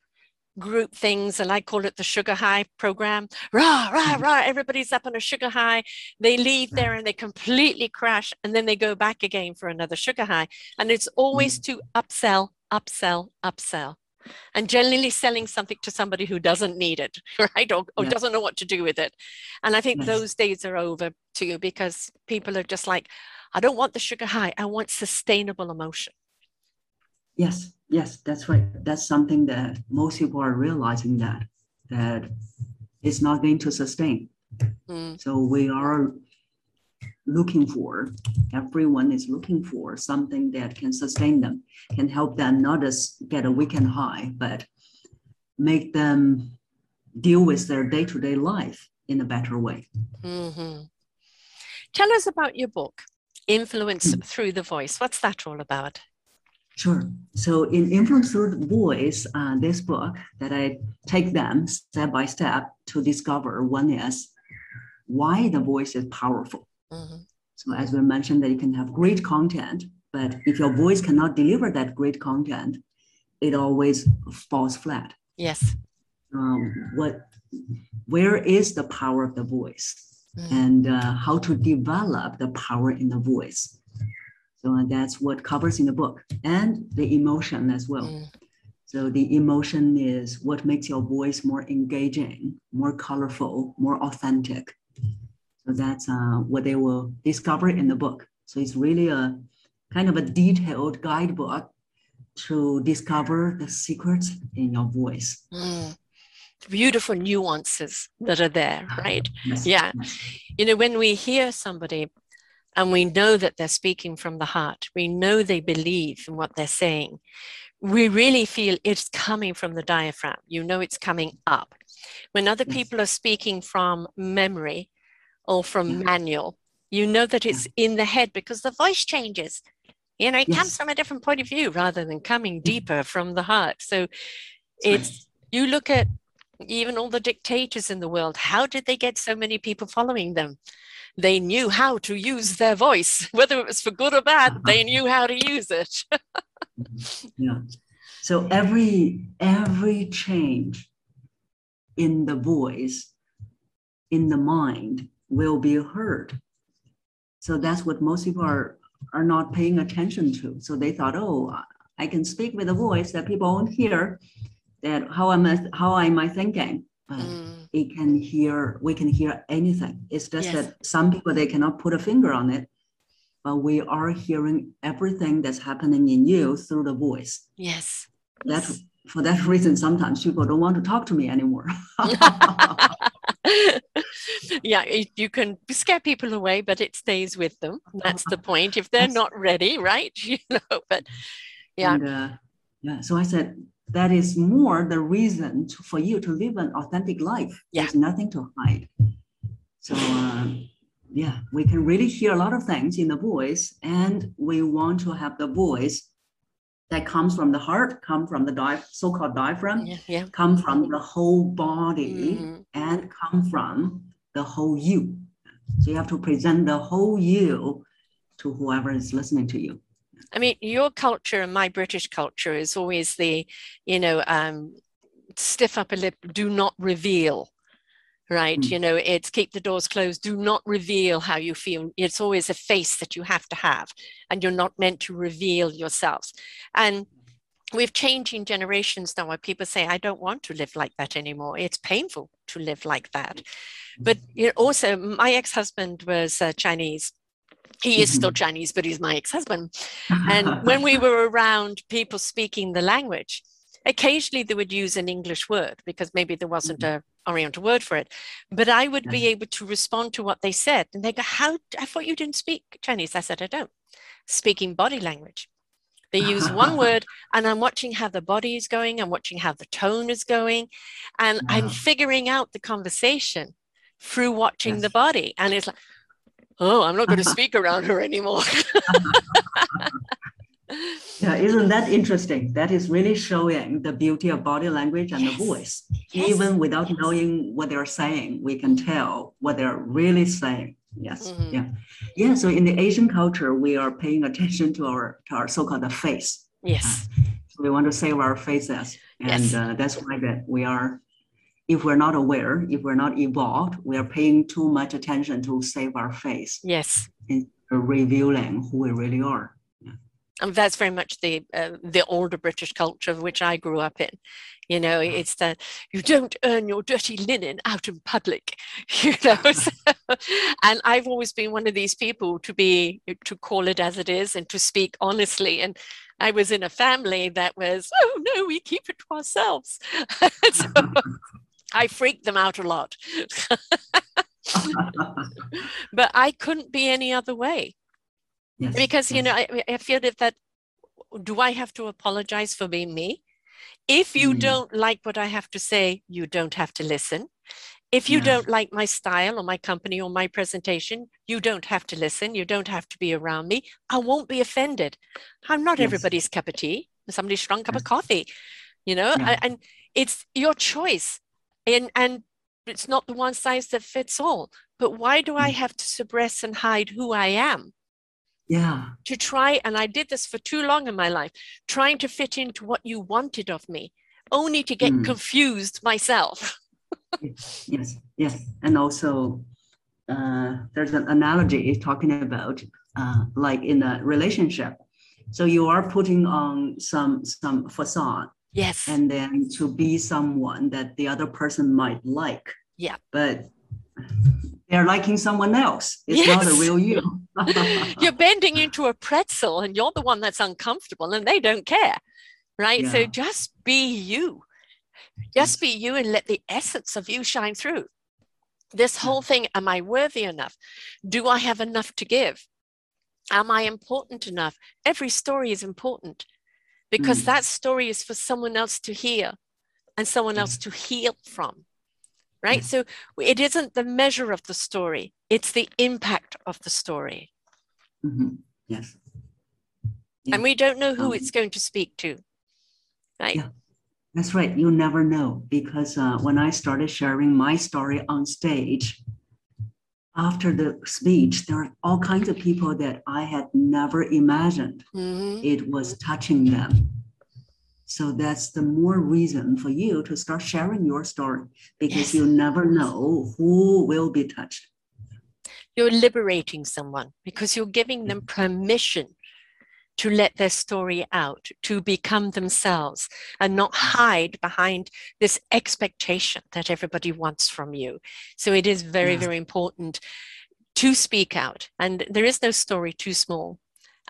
group things, and I call it the sugar high program. Rah, rah, rah, everybody's up on a sugar high. They leave there and they completely crash, and then they go back again for another sugar high. And it's always mm. to upsell, upsell, upsell. And generally selling something to somebody who doesn't need it, (laughs) right? Or, or doesn't know what to do with it. And I think those days are over too because people are just like, I don't want the sugar high, I want sustainable emotion. Yes, yes, that's right. That's something that most people are realizing that that it's not going to sustain. Mm. So we are looking for everyone is looking for something that can sustain them can help them not just get a weekend high but make them deal with their day-to-day life in a better way mm-hmm. tell us about your book influence mm-hmm. through the voice what's that all about Sure. So in Influence Through the Voice, uh, this book that I take them step by step to discover one is why the voice is powerful. Mm-hmm. So as we mentioned that you can have great content, but if your voice cannot deliver that great content, it always falls flat. Yes. Um, what, where is the power of the voice, mm. and uh, how to develop the power in the voice? So that's what covers in the book and the emotion as well. Mm. So the emotion is what makes your voice more engaging, more colorful, more authentic. So that's uh, what they will discover in the book. So it's really a kind of a detailed guidebook to discover the secrets in your voice. Mm. Beautiful nuances that are there, right? Yes. Yeah. Yes. You know, when we hear somebody and we know that they're speaking from the heart. We know they believe in what they're saying. We really feel it's coming from the diaphragm. You know it's coming up. When other people are speaking from memory or from mm-hmm. manual, you know that it's in the head because the voice changes. You know, it yes. comes from a different point of view rather than coming mm-hmm. deeper from the heart. So it's, you look at even all the dictators in the world, how did they get so many people following them? they knew how to use their voice, (laughs) whether it was for good or bad, they uh-huh. knew how to use it. (laughs) yeah. So every every change in the voice, in the mind, will be heard. So that's what most people are are not paying attention to. So they thought, oh, I can speak with a voice that people won't hear. That how am I how am I thinking? But mm. it can hear we can hear anything. It's just yes. that some people they cannot put a finger on it but we are hearing everything that's happening in you through the voice. Yes. That for that (laughs) reason sometimes people don't want to talk to me anymore. (laughs) Yeah you can scare people away but it stays with them. That's the point. If they're not ready right? (laughs) You know but yeah. And, uh, yeah so i said that is more the reason to, for you to live an authentic life. Yeah. There's nothing to hide. So uh, yeah, we can really hear a lot of things in the voice, and we want to have the voice that comes from the heart, come from the di- so-called diaphragm, yeah, yeah. come from the whole body, mm-hmm. and come from the whole you. So you have to present the whole you to whoever is listening to you. I mean, your culture and my British culture is always the, you know, um, stiff upper lip, do not reveal, right? Mm. You know, it's keep the doors closed, do not reveal how you feel. It's always a face that you have to have, and you're not meant to reveal yourselves. And we've changing generations now where people say, I don't want to live like that anymore. It's painful to live like that. But you know, also, my ex husband was uh, Chinese he is still mm-hmm. Chinese, but he's my ex-husband. And when we (laughs) were around people speaking the language, occasionally they would use an English word because maybe there wasn't mm-hmm. a Oriental word for it. But I would be able to respond to what they said. And they go, How I thought you didn't speak Chinese. I said, I don't. Speaking body language. They use one (laughs) word, and I'm watching how the body is going, I'm watching how the tone is going, and wow. I'm figuring out the conversation through watching yes. the body. And it's like, oh, I'm not going (laughs) to speak around her anymore. (laughs) yeah, isn't that interesting? That is really showing the beauty of body language and yes. the voice. Yes. Even without yes. knowing what they're saying, we can tell what they're really saying. Yes. Mm-hmm. Yeah. Yeah. So in the Asian culture, we are paying attention to our to our so-called face. Yes. Uh, so we want to save our faces And uh, that's why that we are, if we're not aware, if we're not evolved, we are paying too much attention to save our face Yes. in revealing who we really are. and that's very much the uh, the older British culture of which I grew up in. You know, uh-huh. it's that you don't earn your dirty linen out in public. (laughs) You know, (laughs) so, and I've always been one of these people to be to call it as it is and to speak honestly. And I was in a family that was, oh no, we keep it to ourselves. (laughs) so uh-huh. I freaked them out a lot, (laughs) but I couldn't be any other way. Yes. because you know I, I feel that that do i have to apologize for being me? If you Mm. don't like what i have to say you don't have to listen. If you Yeah. don't like my style or my company or my presentation you don't have to listen. You don't have to be around me. I won't be offended. I'm not Yes. everybody's cup of tea. Somebody's strong cup of coffee you know? Yeah. and it's your choice and and it's not the one size that fits all but why do i Mm. have to suppress and hide who i am yeah. to try, and I did this for too long in my life, trying to fit into what you wanted of me, only to get Mm. confused myself. (laughs) Yes, yes, and also uh, there's an analogy talking about uh, like in a relationship. So you are putting on some some facade, Yes. and then to be someone that the other person might like. Yeah. But they're liking someone else. It's not a real you. (laughs) (laughs) you're bending into a pretzel and you're the one that's uncomfortable and they don't care. Right. So just be you. Just be you and let the essence of you shine through. This whole thing am I worthy enough? Do I have enough to give? Am I important enough? Every story is important because Mm. that story is for someone else to hear and someone else to heal from. Right. Yes. So it isn't the measure of the story, it's the impact of the story. Mhm. Yes. Yeah. And we don't know who Um, it's going to speak to. Right. Yeah. That's right. You never know because uh, when I started sharing my story on stage, after the speech, there are all kinds of people that I had never imagined Mhm. it was touching them. So that's the more reason for you to start sharing your story because Yes. you never know who will be touched. You're liberating someone because you're giving them permission to let their story out, to become themselves and not hide behind this expectation that everybody wants from you. So it is very, Yes. very important to speak out. And there is no story too small.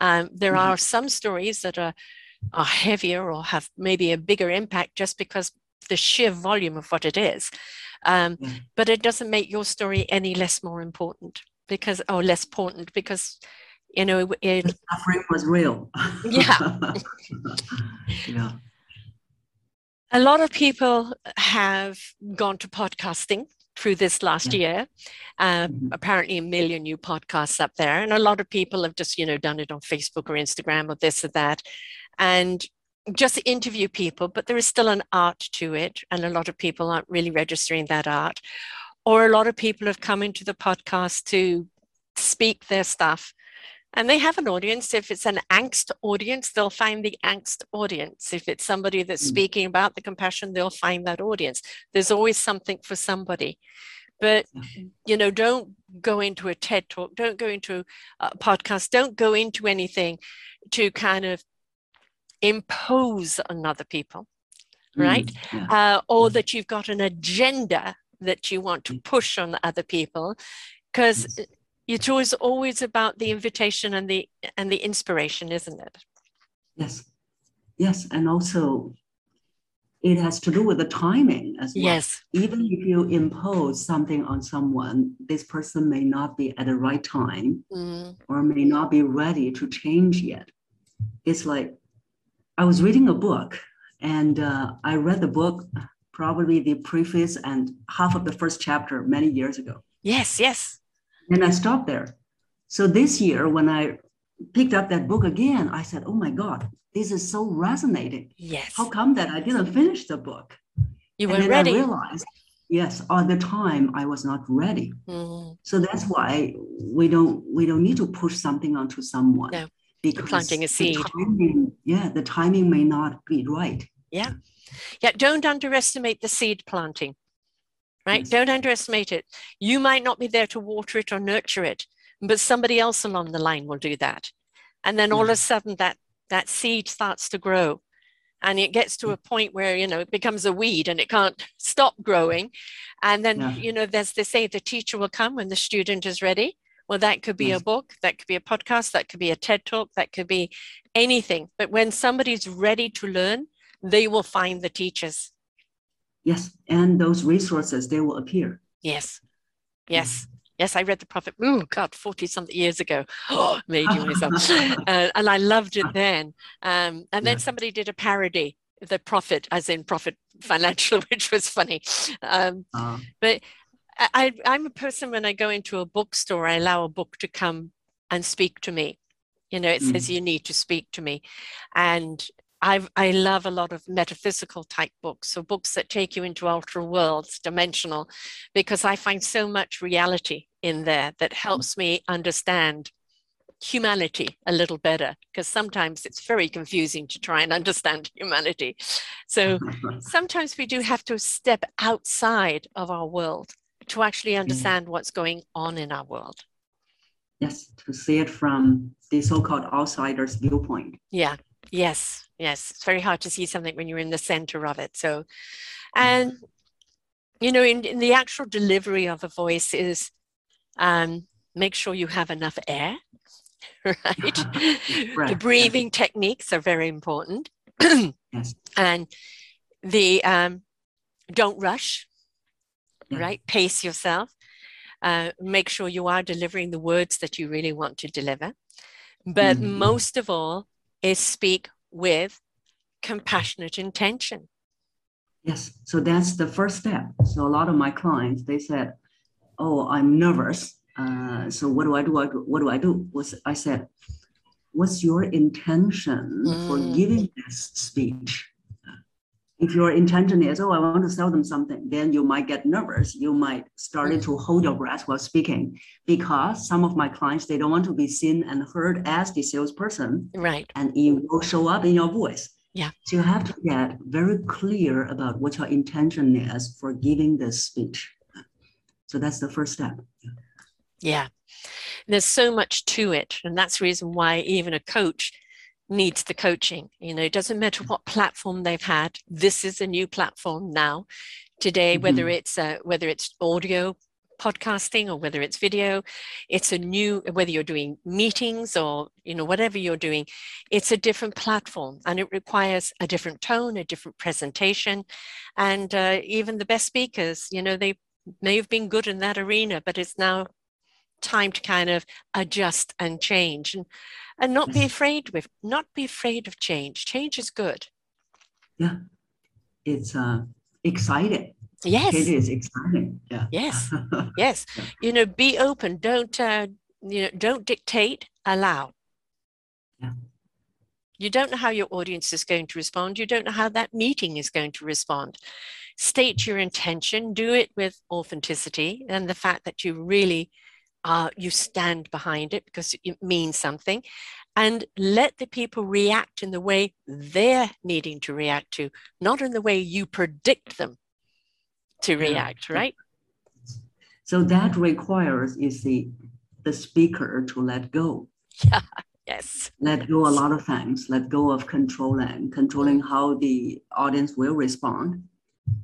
Um, there Mhm. are some stories that are, are heavier or have maybe a bigger impact just because the sheer volume of what it is. Um, Yeah. But it doesn't make your story any less more important because, or less important because, you know, it, suffering was real. Yeah. (laughs) yeah. a lot of people have gone to podcasting through this last Yeah. year. Uh, Mhm. Apparently, a million new podcasts up there, and a lot of people have just, you know, done it on Facebook or Instagram or this or that, and just interview people. But there is still an art to it, and a lot of people aren't really registering that art. Or a lot of people have come into the podcast to speak their stuff and they have an audience. If it's an angst audience, they'll find the angst audience. If it's somebody that's Mm. speaking about the compassion, they'll find that audience. There's always something for somebody. But, you know, don't go into a TED talk, don't go into a podcast, don't go into anything to kind of impose on other people, right? Mm, yeah. uh, or Mhm. that you've got an agenda that you want to push on other people because Yes. It's always always about the invitation and the and the inspiration isn't it Yes, yes, and also it has to do with the timing as well. yes Even if you impose something on someone, this person may not be at the right time Mm, or may not be ready to change yet. It's like I was reading a book and uh, I read the book, probably the preface and half of the first chapter many years ago. yes yes And I stopped there. So this year, when I picked up that book again, I said, oh my God, this is so resonating. yes How come that I didn't finish the book? you and were then ready I realized, yes, at the time I was not ready. Mm, So that's why we don't we don't need to push something onto someone. No, because planting a the seed. timing- yeah, the timing may not be right. Yeah. Yeah. Don't underestimate the seed planting, right? Yes. Don't underestimate it. You might not be there to water it or nurture it, but somebody else along the line will do that. And then all of a mm. sudden that that seed starts to grow and it gets to a mm. point where you know it becomes a weed and it can't stop growing and then Yeah. you know there's they say the teacher will come when the student is ready well that could be Yes. a book that could be a podcast that could be a ted talk that could be anything but when somebody's ready to learn they will find the teachers Yes, and those resources they will appear. yes yes yes i read the prophet oh god 40 something years ago (gasps) oh myself (laughs) uh, and I loved it then. Um, and then Yeah. somebody did a parody, the Profit, as in Profit (laughs) Financial, which was funny. Um, Uh, I, I- I'm a person when I go into a bookstore, I allow a book to come and speak to me. You know, it says you need to speak to me, and I I love a lot of metaphysical type books, so books that take you into ultra worlds, dimensional, because I find so much reality in there that helps me understand humanity a little better because sometimes it's very confusing to try and understand humanity. So (laughs) sometimes we do have to step outside of our world to actually understand what's going on in our world. yes, to see it from the so-called outsider's viewpoint. Yeah. Yes. Yes. It's very hard to see something when you're in the center of it. So, and, you know, in, in the actual delivery of a voice is um, make sure you have enough air, (laughs) (laughs) right? the Right, yes. breathing techniques are very important. Yes. (clears throat) And the um, don't rush, Yeah. right? Pace yourself. Uh, make sure you are delivering the words that you really want to deliver. But Mhm. most of all, is speak with compassionate intention. Yes, so that's the first step. So a lot of my clients they said, "Oh, I'm nervous. Uh, so what do I do? What do I do?" Was I said, "What's your intention for Mm. giving this speech?" If your intention is, "Oh, I want to sell them something," then you might get nervous. You might start to hold your breath while speaking because some of my clients they don't want to be seen and heard as the salesperson Right. and it will show up in your voice. Yeah. So you have to get very clear about what your intention is for giving this speech. So that's the first step. Yeah. There's so much to it. And that's the reason why even a coach needs the coaching. You know, it doesn't matter what platform they've had. This is a new platform now. Today, whether it's uh, whether it's audio podcasting or whether it's video, it's a new whether you're doing meetings or you know whatever you're doing, it's a different platform and it requires a different tone, a different presentation, and uh, even the best speakers, you know, they may have been good in that arena, but it's now time to kind of adjust and change and and not be afraid with not be afraid of change change is good Yeah. It's uh, exciting. yes It is exciting. Yeah. yes (laughs) yes Yeah. you know be open don't uh, you know don't dictate allow Yeah. you don't know how your audience is going to respond you don't know how that meeting is going to respond state your intention do it with authenticity and the fact that you really uh, you stand behind it because it means something and let the people react in the way they're needing to react to not in the way you predict them to Yeah. react right so that requires is the the speaker to let go. (laughs) Yeah. yes Let go a lot of things. Let go of controlling, controlling how the audience will respond.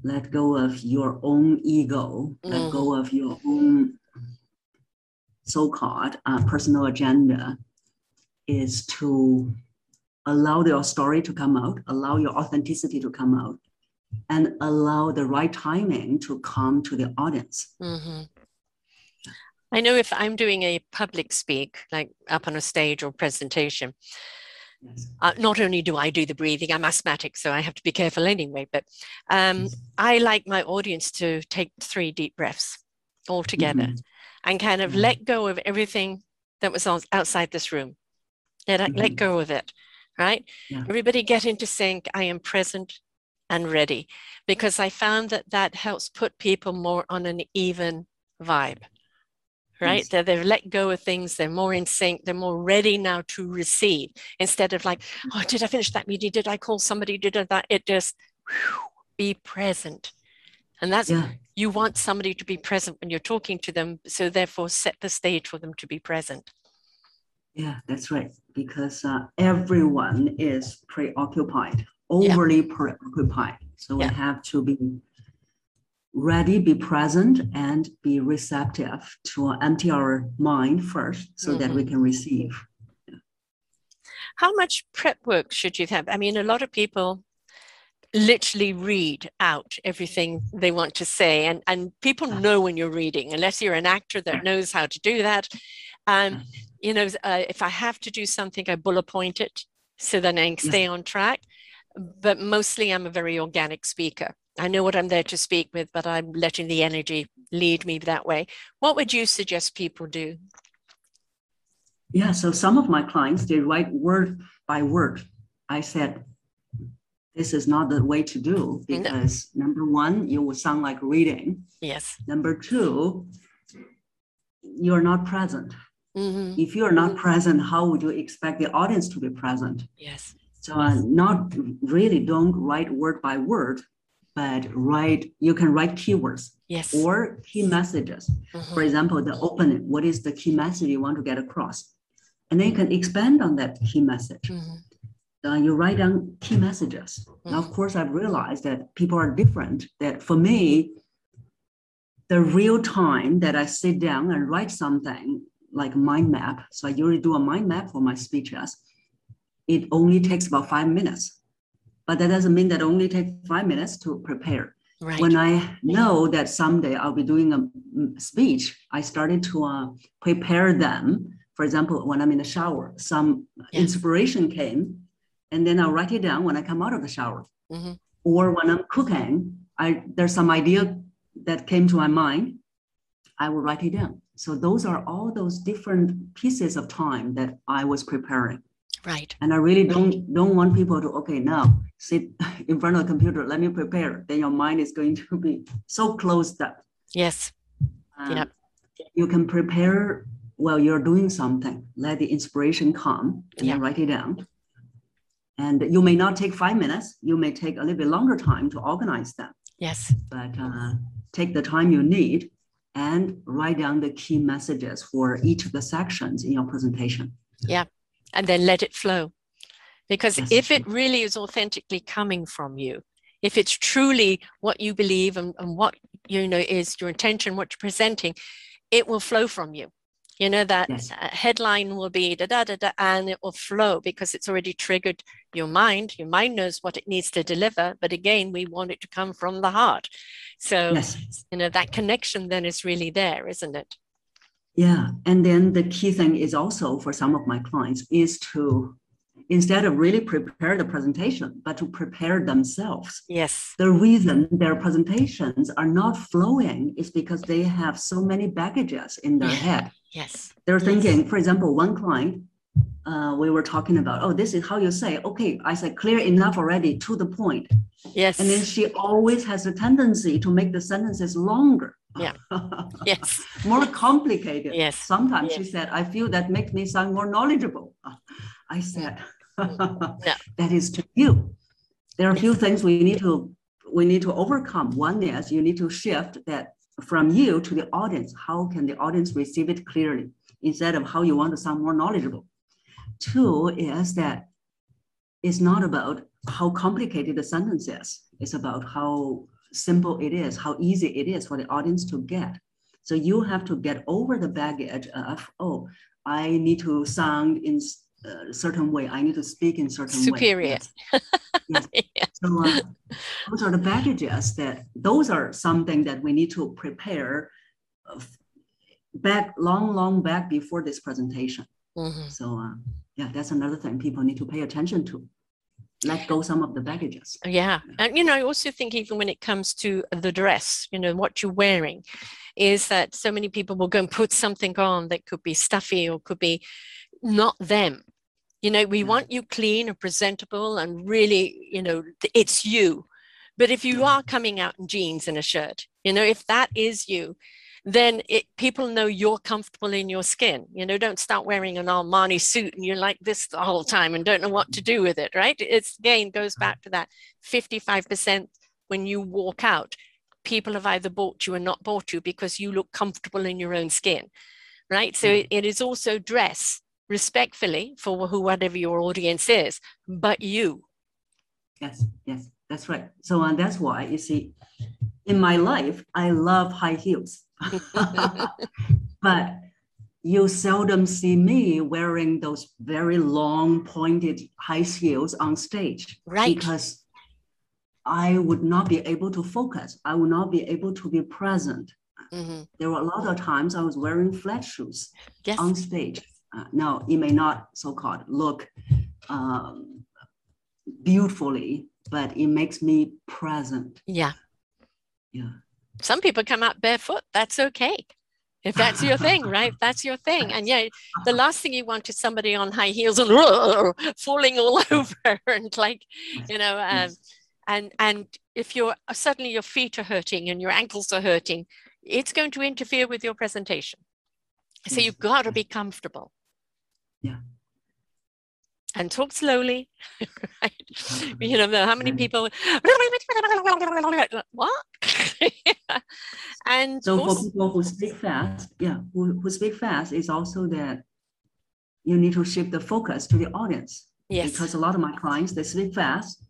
Let go of your own ego. Let go of your own so-called uh, personal agenda. Is to allow your story to come out, allow your authenticity to come out, and allow the right timing to come to the audience. hmm I know if I'm doing a public speak, like up on a stage or presentation, Yes. uh, not only do I do the breathing, I'm asthmatic, so I have to be careful anyway, but um. I like my audience to take three deep breaths all together Mhm. And kind of Mhm. let go of everything that was on, outside this room. Let, let Mhm. go of it, right? Yeah. Everybody get into sync. I am present and ready because I found that that helps put people more on an even vibe, right? Yes. They're, they've let go of things, they're more in sync, they're more ready now to receive instead of like, oh, did I finish that meeting? Did I call somebody? Did I that? It just whew, be present. And that's Yeah. you want somebody to be present when you're talking to them. So therefore set the stage for them to be present. Yeah, that's right. Because uh, everyone is preoccupied, overly preoccupied. So Yeah. we have to be ready, be present, and be receptive to empty our mind first so that we can receive. How much prep work should you have? I mean, a lot of people literally read out everything they want to say. And and people know when you're reading unless you're an actor that knows how to do that. Um you know uh, if i have to do something i bullet point it so then i can stay on track. But mostly i'm a very organic speaker. I know what i'm there to speak with but i'm letting the energy lead me that way. What would you suggest people do? Yeah, so some of my clients, they write word by word. I said, this is not the way to do because number one, you will sound like reading. yes Number two, you're not present. hmm If you're not present, how would you expect the audience to be present? yes So uh, not really don't write word by word, but write, you can write keywords yes or key messages. Mhm. For example, the opening, what is the key message you want to get across? And then you can expand on that key message. Uh, you write down key messages. Now, of course, I've realized that people are different. That for me, the real time that I sit down and write something like a mind map, so I usually do a mind map for my speeches, it only takes about five minutes. But that doesn't mean that only take five minutes to prepare. right When I know that someday I'll be doing a mm, speech, I started to uh, prepare them. For example, when I'm in the shower, some Yeah. inspiration came, and then I'll write it down when I come out of the shower. Mhm. Or when I'm cooking, I there's some idea that came to my mind, I will write it down. So those are all those different pieces of time that I was preparing. right And I really don't don't want people to okay now sit (laughs) in front of the computer. Let me prepare. Then your mind is going (laughs) to be so closed up. yes Um, Yep. You can prepare while you're doing something. Let the inspiration come and then write it down. And you may not take five minutes. You may take a little bit longer time to organize them. yes But uh, take the time you need and write down the key messages for each of the sections in your presentation. Yeah. And then let it flow. Because Yes. if it really is authentically coming from you, if it's truly what you believe and, and what you know is your intention, what you're presenting, it will flow from you. You know that Yes. uh, headline will be da da da da, and it will flow because it's already triggered your mind. Your mind knows what it needs to deliver, but again, we want it to come from the heart. So Yes. you know that connection then is really there, isn't it? Yeah, and then the key thing is also for some of my clients is to instead of really prepare the presentation, but to prepare themselves. Yes. The reason their presentations are not flowing is because they have so many baggages in their head. Yes. They're Yes. thinking, for example, one client, uh, we were talking about, oh, this is how you say, okay, I said clear enough already to the point. Yes. And then she always has a tendency to make the sentences longer. Yeah. (laughs) yes. more complicated. Yes. Sometimes she said, I feel that makes me sound more knowledgeable. (laughs) I said, (laughs) that is to you. There are a few things we need to we need to overcome. One is you need to shift that from you to the audience. How can the audience receive it clearly instead of how you want to sound more knowledgeable? Two is that it's not about how complicated the sentence is. It's about how simple it is, how easy it is for the audience to get. So you have to get over the baggage of, oh, I need to sound in a certain way. I need to speak in certain Superior. way. Yes. (laughs) Yes. So uh, those are the baggages that those are something that we need to prepare uh, back long, long back before this presentation. Mhm. So uh, yeah, that's another thing people need to pay attention to. Let go some of the baggages. Yeah. And, you know, I also think even when it comes to the dress, you know, what you're wearing, is that so many people will go and put something on that could be stuffy or could be not them. You know, we Yeah. want you clean and presentable and really, you know, it's you. But if you are coming out in jeans and a shirt, you know, if that is you, then it, people know you're comfortable in your skin. You know, don't start wearing an Armani suit and you're like this the whole time and don't know what to do with it, right? It's again goes mm. back to that 55% when you walk out. People have either bought you or not bought you because you look comfortable in your own skin, right? So mm. it, it is also dress respectfully for who whatever your audience is, but you. Yes, yes, that's right. So and that's why you see, in my life, I love high heels. (laughs) but you seldom see me wearing those very long pointed high heels on stage. Right. Because I would not be able to focus. I would not be able to be present. Mm-hmm. There were a lot of times I was wearing flat shoes yes. on stage. Uh, now, it may not so called look um, beautifully, but it makes me present. Yeah. Yeah some people come out barefoot. That's okay. If that's your thing, (laughs) right? That's your thing. And yeah, the last thing you want is somebody on high heels and falling all (laughs) over and like, you know, um, and and if you're suddenly your feet are hurting and your ankles are hurting, it's going to interfere with your presentation. So you've got to be comfortable. Yeah and talk slowly. (laughs) right? (laughs) You know, how many people (laughs) what? and so also, for people who speak fast, yeah, who, who speak fast is also that you need to shift the focus to the audience. Yes. Because a lot of my clients they speak fast.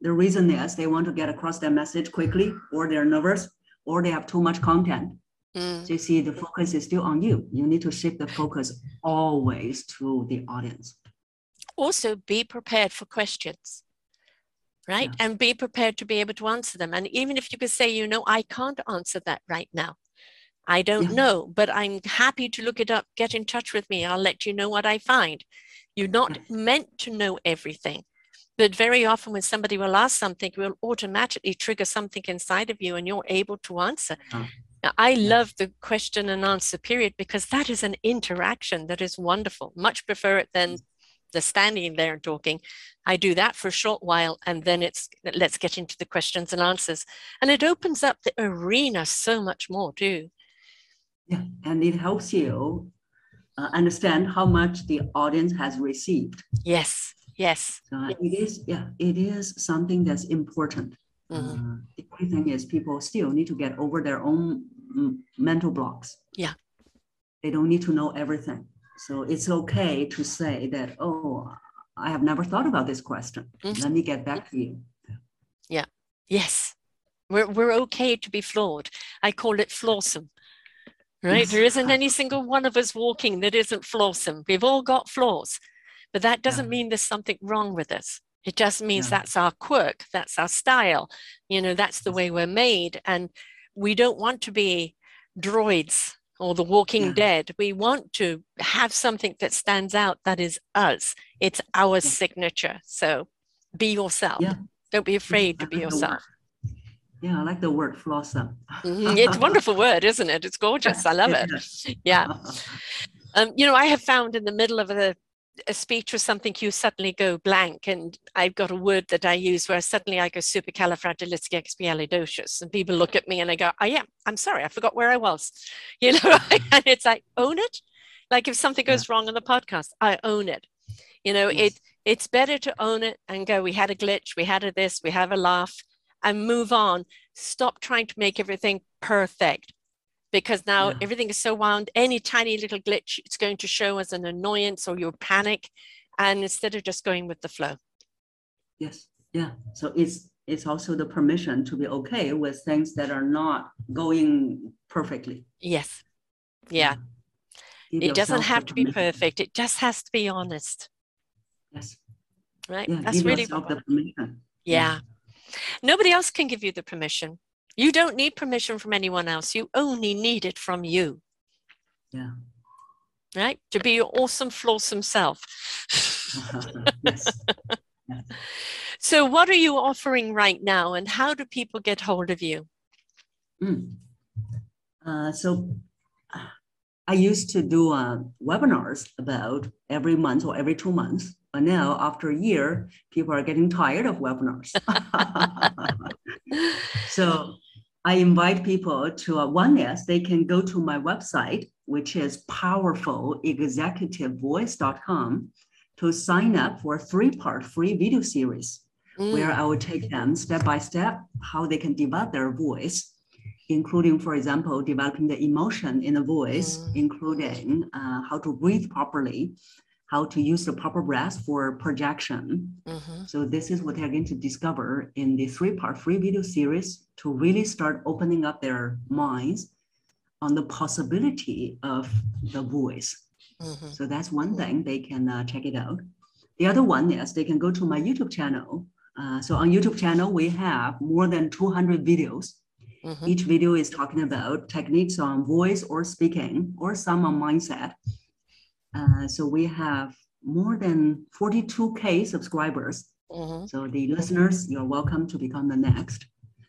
The reason is they want to get across their message quickly, or they're nervous, or they have too much content. Mm. So you see, the focus is still on you. You need to shift the focus always to the audience also be prepared for questions right yeah. and be prepared to be able to answer them and even if you could say you know i can't answer that right now i don't yeah. know but i'm happy to look it up get in touch with me i'll let you know what i find you're not meant to know everything but very often when somebody will ask something it will automatically trigger something inside of you and you're able to answer oh. Now, I yeah. love the question and answer period because that is an interaction that is wonderful. Much prefer it than the standing there and talking. I do that for a short while and then it's let's get into the questions and answers. And it opens up the arena so much more too. Yeah, and it helps you uh, understand how much the audience has received. Yes, yes. Uh, it is, yeah, it is something that's important. Mm-hmm. Uh, the only thing is people still need to get over their own mm, mental blocks. Yeah. They don't need to know everything. So it's okay to say that, oh, I have never thought about this question. Mm-hmm. Let me get back to you. Yeah. Yes. We're, we're okay to be flawed. I call it flawsome. Right? There isn't any (laughs) single one of us walking that isn't flawsome. We've all got flaws, but that doesn't mean there's something wrong with us. It just means yeah. that's our quirk, that's our style. You know, that's the way we're made. And we don't want to be droids or The Walking yeah. Dead. We want to have something that stands out that is us. It's our yeah. signature. So be yourself. Yeah. Don't be afraid to be yourself. Yeah, I like the word flawsome. mm-hmm. It's a wonderful word, isn't it? It's gorgeous. I (laughs) love it. Yeah. (laughs) Um, you know, I have found in the middle of a a speech or something, you suddenly go blank. And I've got a word that I use where suddenly I go supercalifragilisticexpialidocious. And people look at me and I go, oh, yeah, I'm sorry, I forgot where I was. (laughs) You know, mm-hmm. (laughs) and it's like, own it. Like if something goes yeah. wrong on the podcast, I own it. You know, yes. it it's better to own it and go, we had a glitch, we had a this, we have a laugh, and move on. Stop trying to make everything perfect because now yeah. everything is so wound. Any tiny little glitch, it's going to show as an annoyance or your panic. And instead of just going with the flow. Yes. Yeah. So it's it's also the permission to be okay with things that are not going perfectly. Yes. Yeah. yeah. It doesn't have to be perfect. It just has to be honest. Yes. Right. Yeah, That's really the permission. Yeah. yeah. Nobody else can give you the permission. You don't need permission from anyone else. You only need it from you. Yeah. Right? To be your awesome, flawsome self. (laughs) yes. (laughs) So, what are you offering right now, and how do people get hold of you? Mm. Uh, so, I used to do uh, webinars about every month or every two months. But now, after a year, people are getting tired of webinars. (laughs) so I invite people to uh, one is they can go to my website, which is powerfulexecutivevoice.com to sign up for a three-part free video series mm. where I will take them step by step how they can develop their voice, including, for example, developing the emotion in the voice, mm. including uh, how to breathe properly, how to use the proper breath for projection. Mm-hmm. So this is what they're going to discover in the three-part free video series to really start opening up their minds on the possibility of the voice. Mm-hmm. So that's one thing they can uh, check it out. The other one is they can go to my YouTube channel. Uh, so on YouTube channel, we have more than 200 videos. Mm-hmm. Each video is talking about techniques on voice or speaking or some on mindset. Uh, so we have more than 42K subscribers. Mm-hmm. So the listeners, you're welcome to become the next.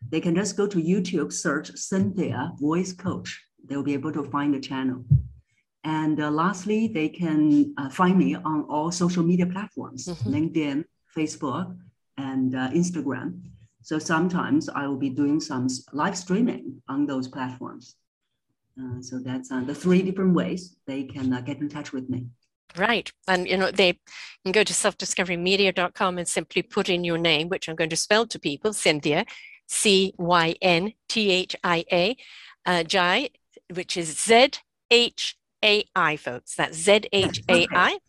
They can just go to YouTube, search Cynthia Voice Coach. They'll be able to find the channel. And uh, lastly, they can uh, find me on all social media platforms, mm-hmm. LinkedIn, Facebook, and uh, Instagram. So sometimes I will be doing some live streaming on those platforms. Uh, so that's uh, the three different ways they can uh, get in touch with me. Right. And, you know, they can go to selfdiscoverymedia.com and simply put in your name, which I'm going to spell to people, Cynthia, C Y N T H I A, uh, Zhai, which is Z H A I, folks. That's Z H A I.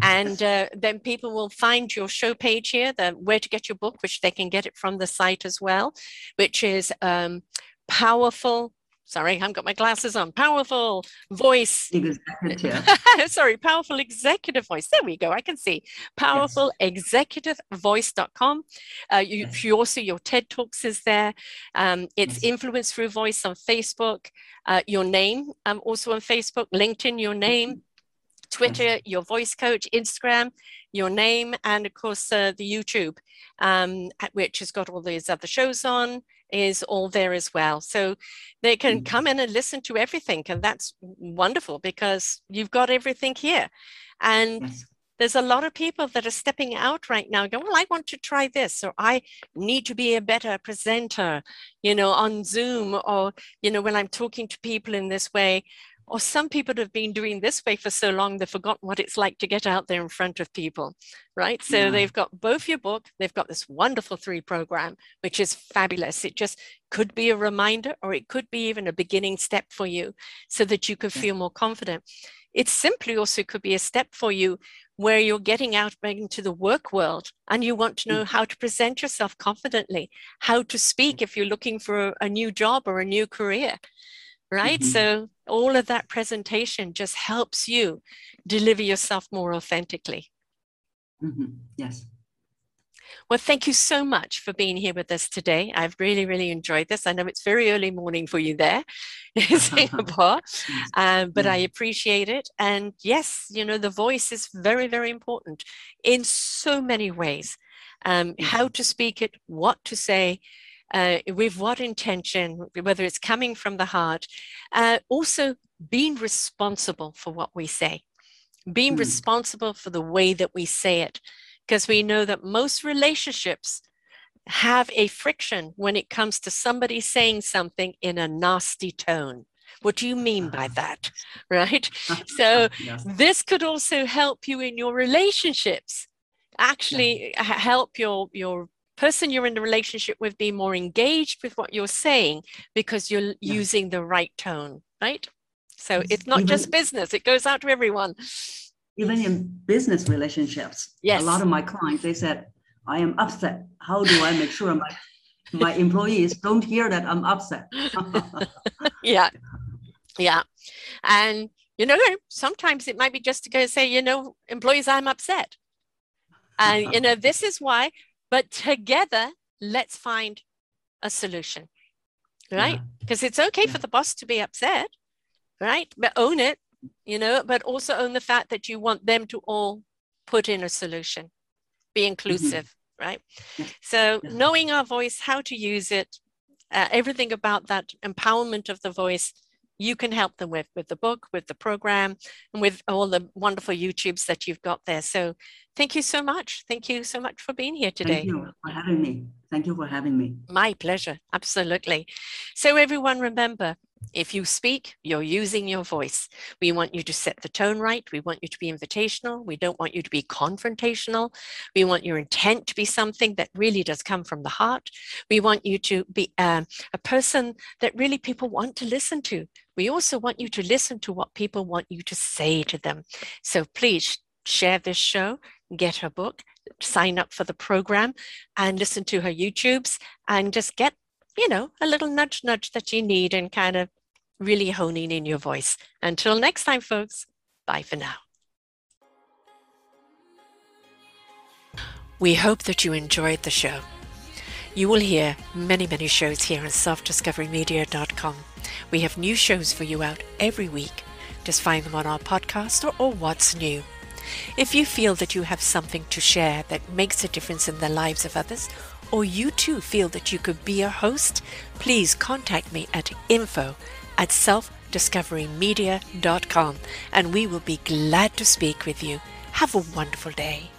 And uh, then people will find your show page here, the where to get your book, which they can get it from the site as well, which is um, powerful sorry, I haven't got my glasses on. Powerful voice. (laughs) sorry, powerful executive voice. There we go. I can see. Powerful yes. executivevoice.com. Uh, you, yes. you also, your TED Talks is there. Um, it's yes. Influence Through Voice on Facebook. Uh, your name um, also on Facebook. LinkedIn, your name. Mm-hmm. Twitter, your voice coach, Instagram, your name, and of course uh, the YouTube, um, which has got all these other shows on is all there as well. So they can mm. come in and listen to everything. And that's wonderful because you've got everything here. And yes. there's a lot of people that are stepping out right now going, well, I want to try this, or I need to be a better presenter, you know, on Zoom, or, you know, when I'm talking to people in this way, or some people have been doing this way for so long they've forgotten what it's like to get out there in front of people right so yeah. they've got both your book they've got this wonderful three program which is fabulous it just could be a reminder or it could be even a beginning step for you so that you could feel more confident it simply also could be a step for you where you're getting out into the work world and you want to know mm. how to present yourself confidently how to speak if you're looking for a new job or a new career right? Mm-hmm. So all of that presentation just helps you deliver yourself more authentically. Mm-hmm. Yes. Well, thank you so much for being here with us today. I've really, really enjoyed this. I know it's very early morning for you there (laughs) in Singapore, (laughs) um, but. I appreciate it. And yes, you know, the voice is very, very important in so many ways. Um, how to speak it, what to say, uh, with what intention, whether it's coming from the heart. Uh, also, being responsible for what we say, being mm. responsible for the way that we say it, because we know that most relationships have a friction when it comes to somebody saying something in a nasty tone. What do you mean by that? (laughs) Right? So, (laughs) yes. this could also help you in your relationships actually yeah. help your your person you're in a relationship with be more engaged with what you're saying because you're yeah. using the right tone, right? So it's not even, just business, it goes out to everyone. Even in business relationships, yes. a lot of my clients, they said, I am upset. How do I make sure my, my employees don't hear that I'm upset? (laughs) yeah. Yeah. And, you know, sometimes it might be just to go say, you know, employees, I'm upset. And, you know, this is why but together, let's find a solution, right? Because yeah. it's okay yeah. for the boss to be upset, right? But own it, you know, but also own the fact that you want them to all put in a solution, be mm-hmm. inclusive, mm-hmm. right? Yeah. So, knowing our voice, how to use it, uh, everything about that empowerment of the voice you can help them with with the book, with the program, and with all the wonderful YouTubes that you've got there. So thank you so much. Thank you so much for being here today. Thank you for having me. Thank you for having me. My pleasure. Absolutely. So everyone remember, if you speak, you're using your voice. We want you to set the tone right. We want you to be invitational. We don't want you to be confrontational. We want your intent to be something that really does come from the heart. We want you to be um, a person that really people want to listen to. We also want you to listen to what people want you to say to them. So please share this show, get her book, sign up for the program, and listen to her YouTubes, and just get you know, a little nudge nudge that you need and kind of really honing in your voice. Until next time, folks, bye for now. We hope that you enjoyed the show. You will hear many, many shows here on selfdiscoverymedia.com. We have new shows for you out every week. Just find them on our podcast or, or What's New. If you feel that you have something to share that makes a difference in the lives of others, or you too feel that you could be a host, please contact me at info at selfdiscoverymedia.com and we will be glad to speak with you. Have a wonderful day.